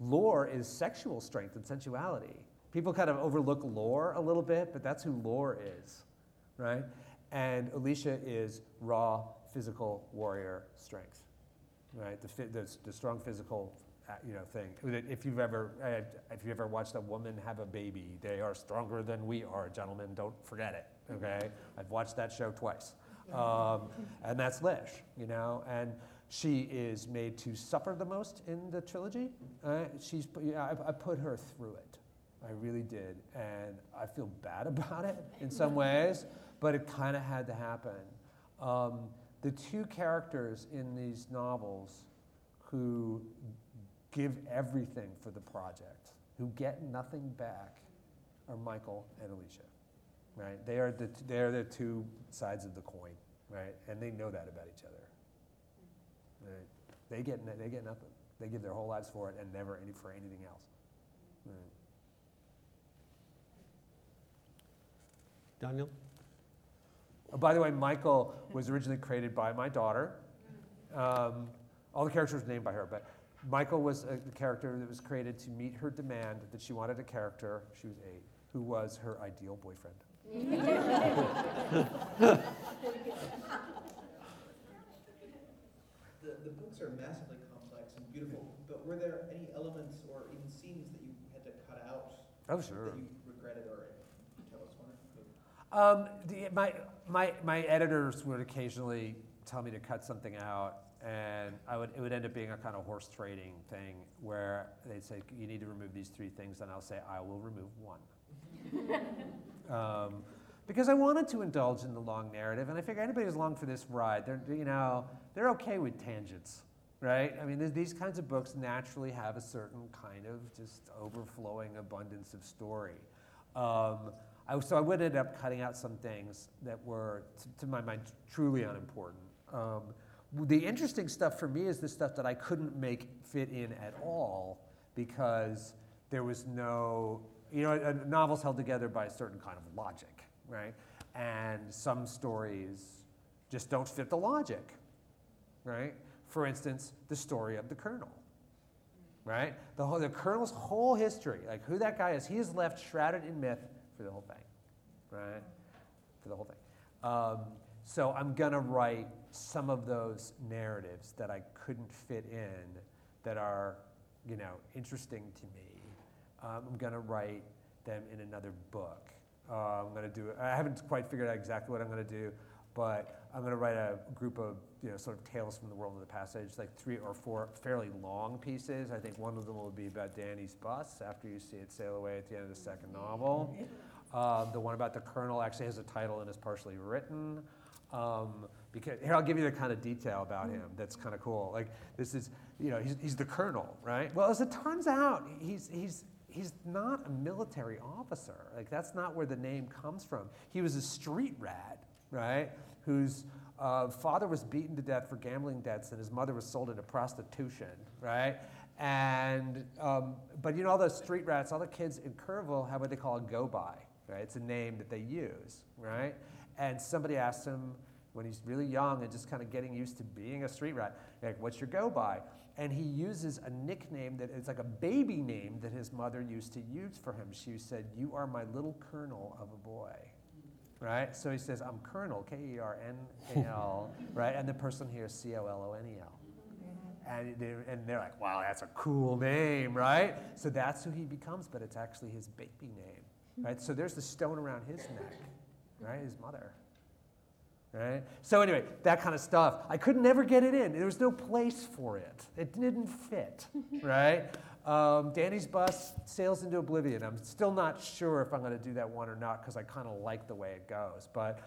Lore is sexual strength and sensuality. People kind of overlook lore a little bit, but that's who lore is, right? And Alicia is raw physical warrior strength, right? The, the, the strong physical, uh, you know, thing. If you've ever, if you ever watched a woman have a baby, they are stronger than we are, gentlemen. Don't forget it, okay? I've watched that show twice, um, and that's Lish, you know, and she is made to suffer the most in the trilogy. Uh, she's, I, I put her through it. I really did. And I feel bad about it in some ways, but it kind of had to happen. Um, the two characters in these novels who give everything for the project, who get nothing back, are Michael and Alicia. Right? They are the, t- they are the two sides of the coin, right? And they know that about each other. Right? They, get, they get nothing. They give their whole lives for it and never any, for anything else. Right. Daniel? Oh, by the way, Michael was originally created by my daughter. Um, all the characters were named by her, but Michael was a, the character that was created to meet her demand that she wanted a character, she was eight, who was her ideal boyfriend. books are massively complex and beautiful, but were there any elements or even scenes that you had to cut out Oh, sure. that you regretted or tell us one? Um, the, my, my, my editors would occasionally tell me to cut something out, and I would, it would end up being a kind of horse trading thing where they'd say, You need to remove these three things, and I'll say, I will remove one. um, because I wanted to indulge in the long narrative, and I figure anybody who's along for this ride, they're, you know, they're okay with tangents, right? I mean, th- these kinds of books naturally have a certain kind of just overflowing abundance of story. Um, I, so I would end up cutting out some things that were, t- to my mind, truly unimportant. Um, the interesting stuff for me is the stuff that I couldn't make fit in at all because there was no, you know, a, a novel's held together by a certain kind of logic, right? And some stories just don't fit the logic, right? For instance, the story of the Colonel, right? The, whole, the Colonel's whole history, like who that guy is, he is left shrouded in myth for the whole thing, right? For the whole thing. Um, so I'm going to write some of those narratives that I couldn't fit in that are, you know, interesting to me. Um, I'm going to write them in another book. Uh, I'm going to do. I haven't quite figured out exactly what I'm going to do, but I'm going to write a group of you know sort of tales from the world of the passage, like three or four fairly long pieces. I think one of them will be about Danny's bus after you see it sail away at the end of the second novel. Um, the one about the colonel actually has a title and is partially written. Um, because here I'll give you the kind of detail about him that's kind of cool. Like this is, you know, he's, he's the colonel, right? Well, as it turns out, he's he's he's not a military officer. Like that's not where the name comes from. He was a street rat, right? Whose uh, father was beaten to death for gambling debts, and his mother was sold into prostitution, right? And um, but you know all those street rats, all the kids in Kerrville have what they call a go by, right? It's a name that they use, right? And somebody asked him when he's really young and just kind of getting used to being a street rat, like, what's your go by? And he uses a nickname that is like a baby name that his mother used to use for him. She said, You are my little colonel of a boy. Right? So he says, I'm Colonel, K E R N A L, right? And the person here is C O L O N E L. Mm-hmm. And they're, and they're like, wow, that's a cool name, right? So that's who he becomes, but it's actually his baby name, right? So there's the stone around his neck, right? His mother. Right? So anyway, that kind of stuff. I could never get it in. There was no place for it. It didn't fit. Right? Um, Danny's bus sails into oblivion. I'm still not sure if I'm going to do that one or not because I kind of like the way it goes. But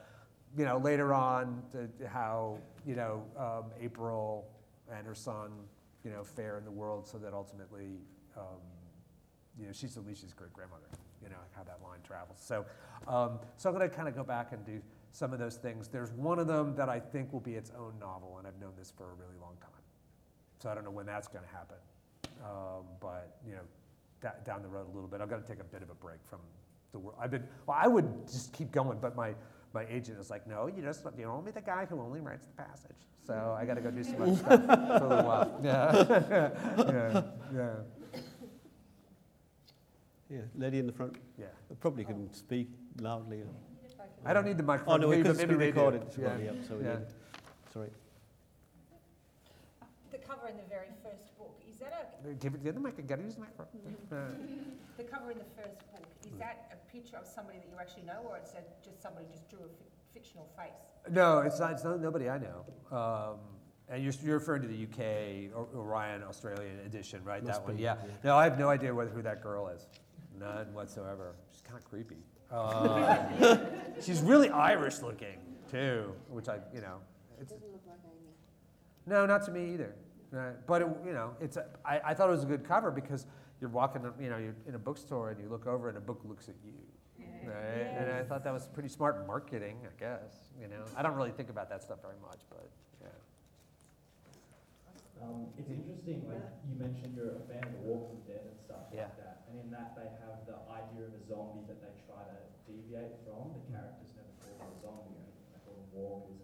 you know, later on, the, how you know um, April and her son, you know, fare in the world, so that ultimately, um, you know, she's Alicia's great grandmother. You know, how that line travels. So, um, so I'm going to kind of go back and do some of those things. There's one of them that I think will be its own novel, and I've known this for a really long time. So I don't know when that's going to happen, Uh, but you know, da- down the road a little bit. I've got to take a bit of a break from the world. I've been. Well, I would just keep going, but my my agent is like, no, you just you're only the guy who only writes the passage. So I got to go do some other stuff for a little while. Yeah, yeah, yeah, Yeah, lady in the front. yeah. Probably can speak loudly. I don't need the microphone. Oh no, because it's been maybe recorded. It's Yeah. probably up, so we yeah. need- Sorry. The cover in the very first book, is that a, Give it to the other mic. Got to use the microphone. Uh, the cover in the first book, is that a picture of somebody that you actually know, or is that just somebody just drew a fi- fictional face? No, it's not. It's not nobody I know. Um, and you're, you're referring to the UK or Orion Australian edition, right? Must that one. Yeah. yeah. No, I have no idea whether, who that girl is. None whatsoever. She's kind of creepy. Um, she's really Irish looking too, which I, you know, it's, Doesn't look like Amy. no, not to me either. Right. But it, you know, it's a, I, I thought it was a good cover because you're walking, you know, you're in a bookstore and you look over and a book looks at you. Right? And I thought that was pretty smart marketing, I guess. You know, I don't really think about that stuff very much, but yeah. Um, it's interesting, like you mentioned you're a fan of The Walking Dead and stuff Yeah. like that, and in that they have the idea of a zombie that they try to deviate from. The characters never call them a zombie they call them walkers and roamers now.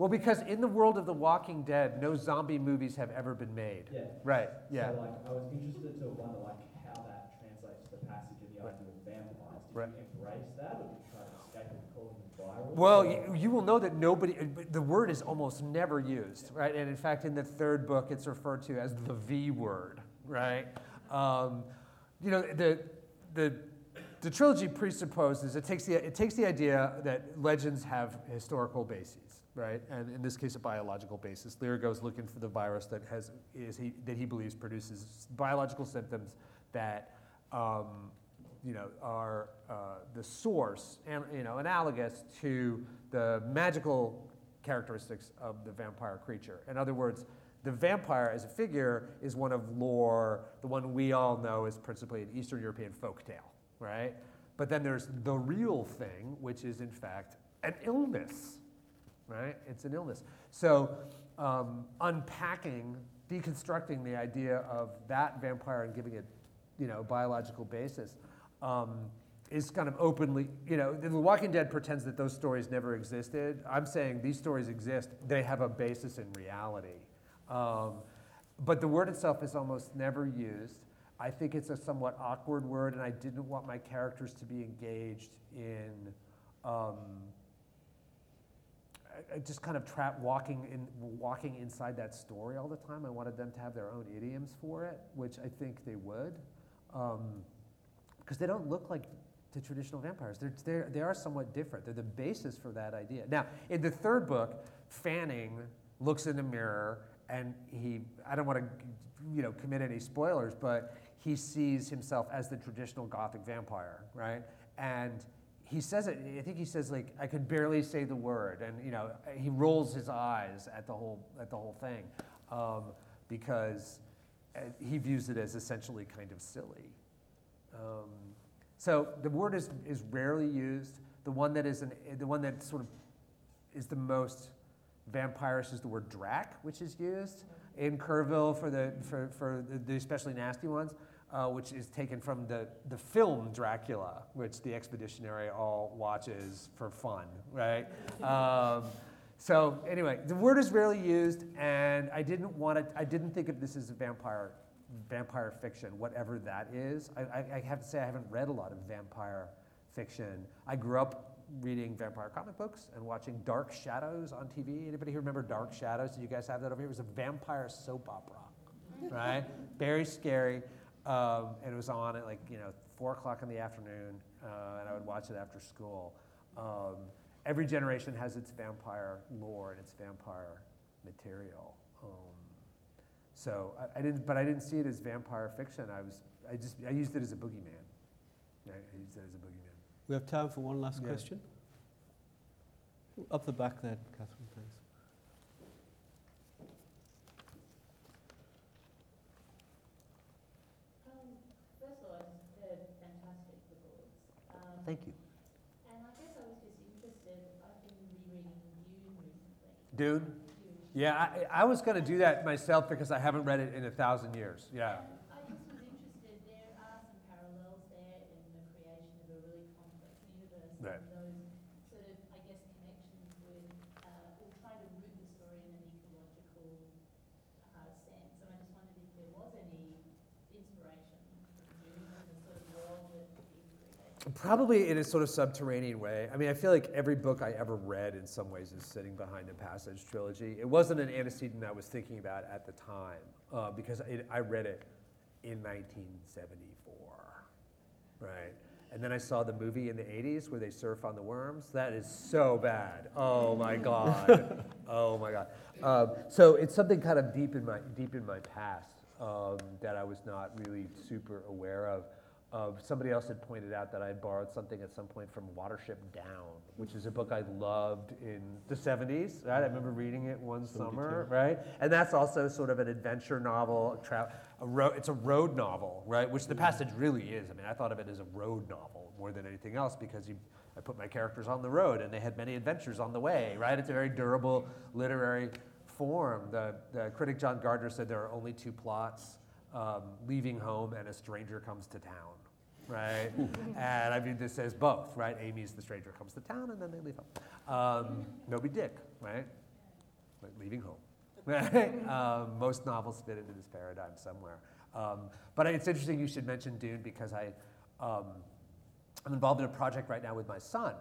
Well, because in the world of The Walking Dead, no zombie movies have ever been made. Yeah. Right, yeah. So like, I was interested to wonder like how that translates to the passage of the Right. idea of vampires. Did Right. you embrace that, or did you try to escape it and call them viral? Well, you, you will know that nobody, the word is almost never used, right? And in fact, in the third book, it's referred to as the V word, right? Um, you know, the, the, the trilogy presupposes, it takes, the, it takes the idea that legends have historical bases, right? And in this case, a biological basis. Lear goes looking for the virus that, has, is he, that he believes produces biological symptoms that um, you know, are uh, the source and you know analogous to the magical characteristics of the vampire creature. In other words, the vampire as a figure is one of lore. The one we all know is principally an Eastern European folk tale, right? But then there's the real thing, which is in fact an illness, right? It's an illness. So um, unpacking, deconstructing the idea of that vampire and giving it, you know, a biological basis um, is kind of openly, you know, The Walking Dead pretends that those stories never existed. I'm saying these stories exist. They have a basis in reality. Um, but the word itself is almost never used. I think it's a somewhat awkward word, and I didn't want my characters to be engaged in um, just kind of trapped walking in, walking inside that story all the time. I wanted them to have their own idioms for it, which I think they would, um, because they don't look like the traditional vampires. They're, they're, they are somewhat different. They're the basis for that idea. Now, in the third book, Fanning looks in the mirror and he, I don't want to, you know, commit any spoilers, but he sees himself as the traditional Gothic vampire, right? And he says it, I think he says like, I could barely say the word. And, you know, he rolls his eyes at the whole, at the whole thing um, because uh, he views it as essentially kind of silly. Um, so the word is, is rarely used. The one that is an, the one that sort of is the most vampirish is the word drac, which is used in Kerrville for the for, for the, the especially nasty ones, uh, which is taken from the, the film Dracula, which the expeditionary all watches for fun, right? Um, so anyway, the word is rarely used, and I didn't want it. I didn't think of this as a vampire vampire fiction, whatever that is. I, I, I have to say I haven't read a lot of vampire fiction. I grew up reading vampire comic books and watching Dark Shadows on TV. Anybody here remember Dark Shadows? Do you guys have that over here? It was a vampire soap opera, right? Very scary. Um, and it was on at like, you know, four o'clock in the afternoon, uh, and I would watch it after school. Um, every generation has its vampire lore and its vampire material. Um, so I, I didn't, but I didn't see it as vampire fiction. I was, I just, I used it as a boogeyman. I, I used it as a boogeyman. We have time for one last Yeah. question. Up the back there, Catherine, thanks. Um, first of all, I just heard fantastic reports. Um, Thank you. And I guess I was just interested, I've been rereading Dune recently. Dune? Yeah, I, I was going to do that myself because I haven't read it in a thousand years. Yeah. And I just was interested, there are some parallels there in the creation of a really complex universe. Right. And those sort of, I guess, connections with, uh, or trying to root the story in an ecological uh, sense. And I just wondered if there was any inspiration from Dune and the sort of world that he created. Probably in a sort of subterranean way. I mean, I feel like every book I ever read in some ways is sitting behind the Passage trilogy. It wasn't an antecedent I was thinking about at the time uh, because it, I read it in 1974, right? And then I saw the movie in the 80s where they surf on the worms. That is so bad. Oh my God. oh my God. Um, so it's something kind of deep in my, deep in my past um, that I was not really super aware of. Uh, somebody else had pointed out that I had borrowed something at some point from Watership Down, which is a book I loved in the 70s. Right? I remember reading it one summer, right? And that's also sort of an adventure novel. A tra- a ro- it's a road novel, right? Which the passage really is. I mean, I thought of it as a road novel more than anything else because you, I put my characters on the road and they had many adventures on the way, right? It's a very durable literary form. The, the critic John Gardner said there are only two plots um, leaving home and a stranger comes to town, right? and I mean, this says both, right? Amy's the stranger comes to town and then they leave home. Um, Dick, right? Like leaving home. Right? um, most novels fit into this paradigm somewhere. Um, but it's interesting you should mention Dune because I, um, I'm involved in a project right now with my son.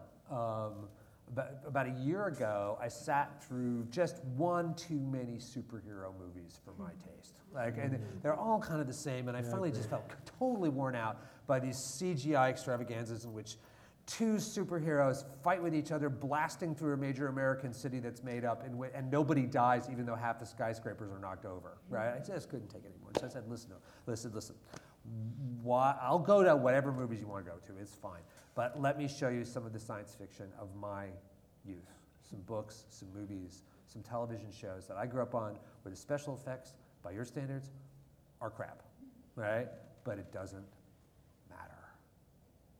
About, a year ago, I sat through just one too many superhero movies for my hmm. taste. Like, and hmm. they're all kind of the same, and I finally just felt totally worn out by these CGI extravaganzas in which two superheroes fight with each other, blasting through a major American city that's made up, and, and nobody dies, even though half the skyscrapers are knocked over. Hmm. Right? I just couldn't take it anymore. So I said, "Listen, no, listen, listen. Why, I'll go to whatever movies you want to go to. It's fine. But let me show you some of the science fiction of my youth. Some books, some movies, some television shows that I grew up on where the special effects, by your standards, are crap, right? But it doesn't matter,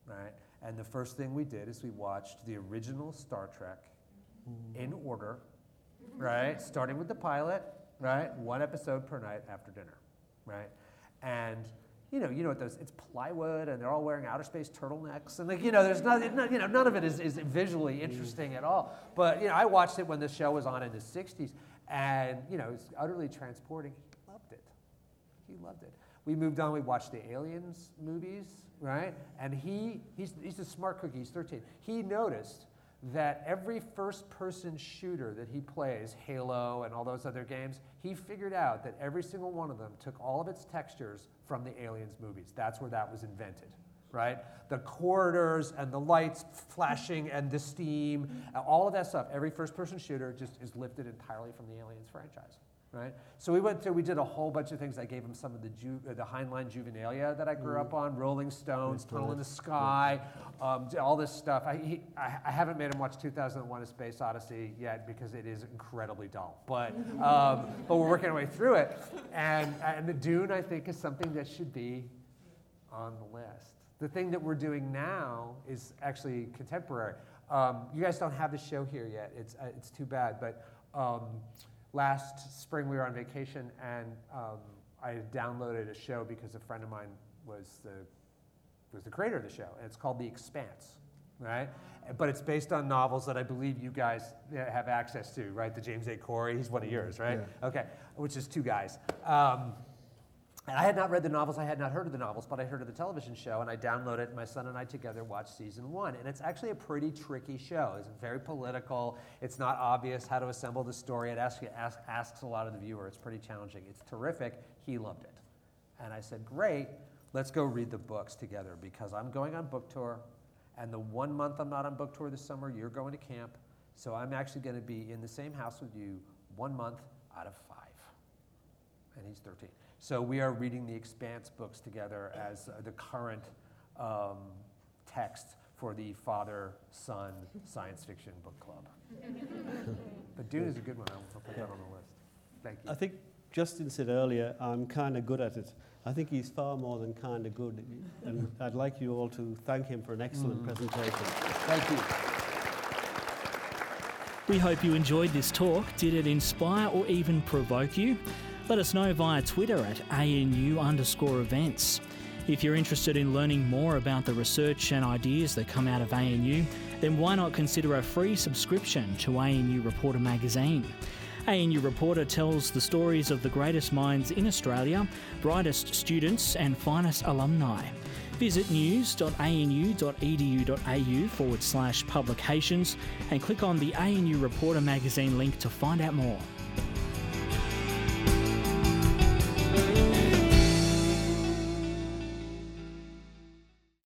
right? And the first thing we did is we watched the original Star Trek in mm-hmm. order, right? Starting with the pilot, right? One episode per night after dinner, right? And you know, you know what those? It's plywood, and they're all wearing outer space turtlenecks, and like you know, there's not, not you know, none of it is, is visually mm. interesting at all. But you know, I watched it when the show was on in the '60s, and you know, it's utterly transporting. He loved it. He loved it. We moved on. We watched the Aliens movies, right? And he, he's, he's a smart cookie. He's 13. He noticed that every first-person shooter that he plays, Halo and all those other games, he figured out that every single one of them took all of its textures from the Aliens movies. That's where that was invented. Right? The corridors and the lights flashing and the steam, all of that stuff, every first person shooter just is lifted entirely from the Aliens franchise right? So we went through, we did a whole bunch of things. I gave him some of the, ju- uh, the Heinlein Juvenilia that I grew up on, Rolling Stones, Tunnel in the Sky, um, all this stuff. I, he, I, I haven't made him watch 2001 A Space Odyssey yet because it is incredibly dull. But, um, but we're working our way through it. And, and the Dune, I think, is something that should be on the list. The thing that we're doing now is actually contemporary. Um, you guys don't have the show here yet. It's, uh, it's too bad. But um, last spring we were on vacation and um, I downloaded a show because a friend of mine was the, was the creator of the show. And it's called The Expanse, right? But it's based on novels that I believe you guys have access to, right? The James A. Corey, he's one of yours, right? Okay, which is two guys. Um, and I had not read the novels, I had not heard of the novels, but I heard of the television show, and I downloaded it. My son and I together watched season one, and it's actually a pretty tricky show. It's very political. It's not obvious how to assemble the story. It asks, asks, asks a lot of the viewer. It's pretty challenging. It's terrific. He loved it, and I said, "Great, let's go read the books together because I'm going on book tour, and the one month I'm not on book tour this summer, you're going to camp, so I'm actually going to be in the same house with you one month out of five and he's 13. So we are reading the Expanse books together as uh, the current um, text for the father son science fiction book club. but Dune is a good one. I'll put that on the list. Thank you. I think Justin said earlier, I'm kind of good at it. I think he's far more than kind of good. And I'd like you all to thank him for an excellent presentation. Thank you. We hope you enjoyed this talk. Did it inspire or even provoke you? Let us know via Twitter at ANU underscore events. If you're interested in learning more about the research and ideas that come out of ANU, then why not consider a free subscription to ANU Reporter magazine? ANU Reporter tells the stories of the greatest minds in Australia, brightest students, and finest alumni. Visit news.anu.edu.au forward slash publications and click on the ANU Reporter magazine link to find out more.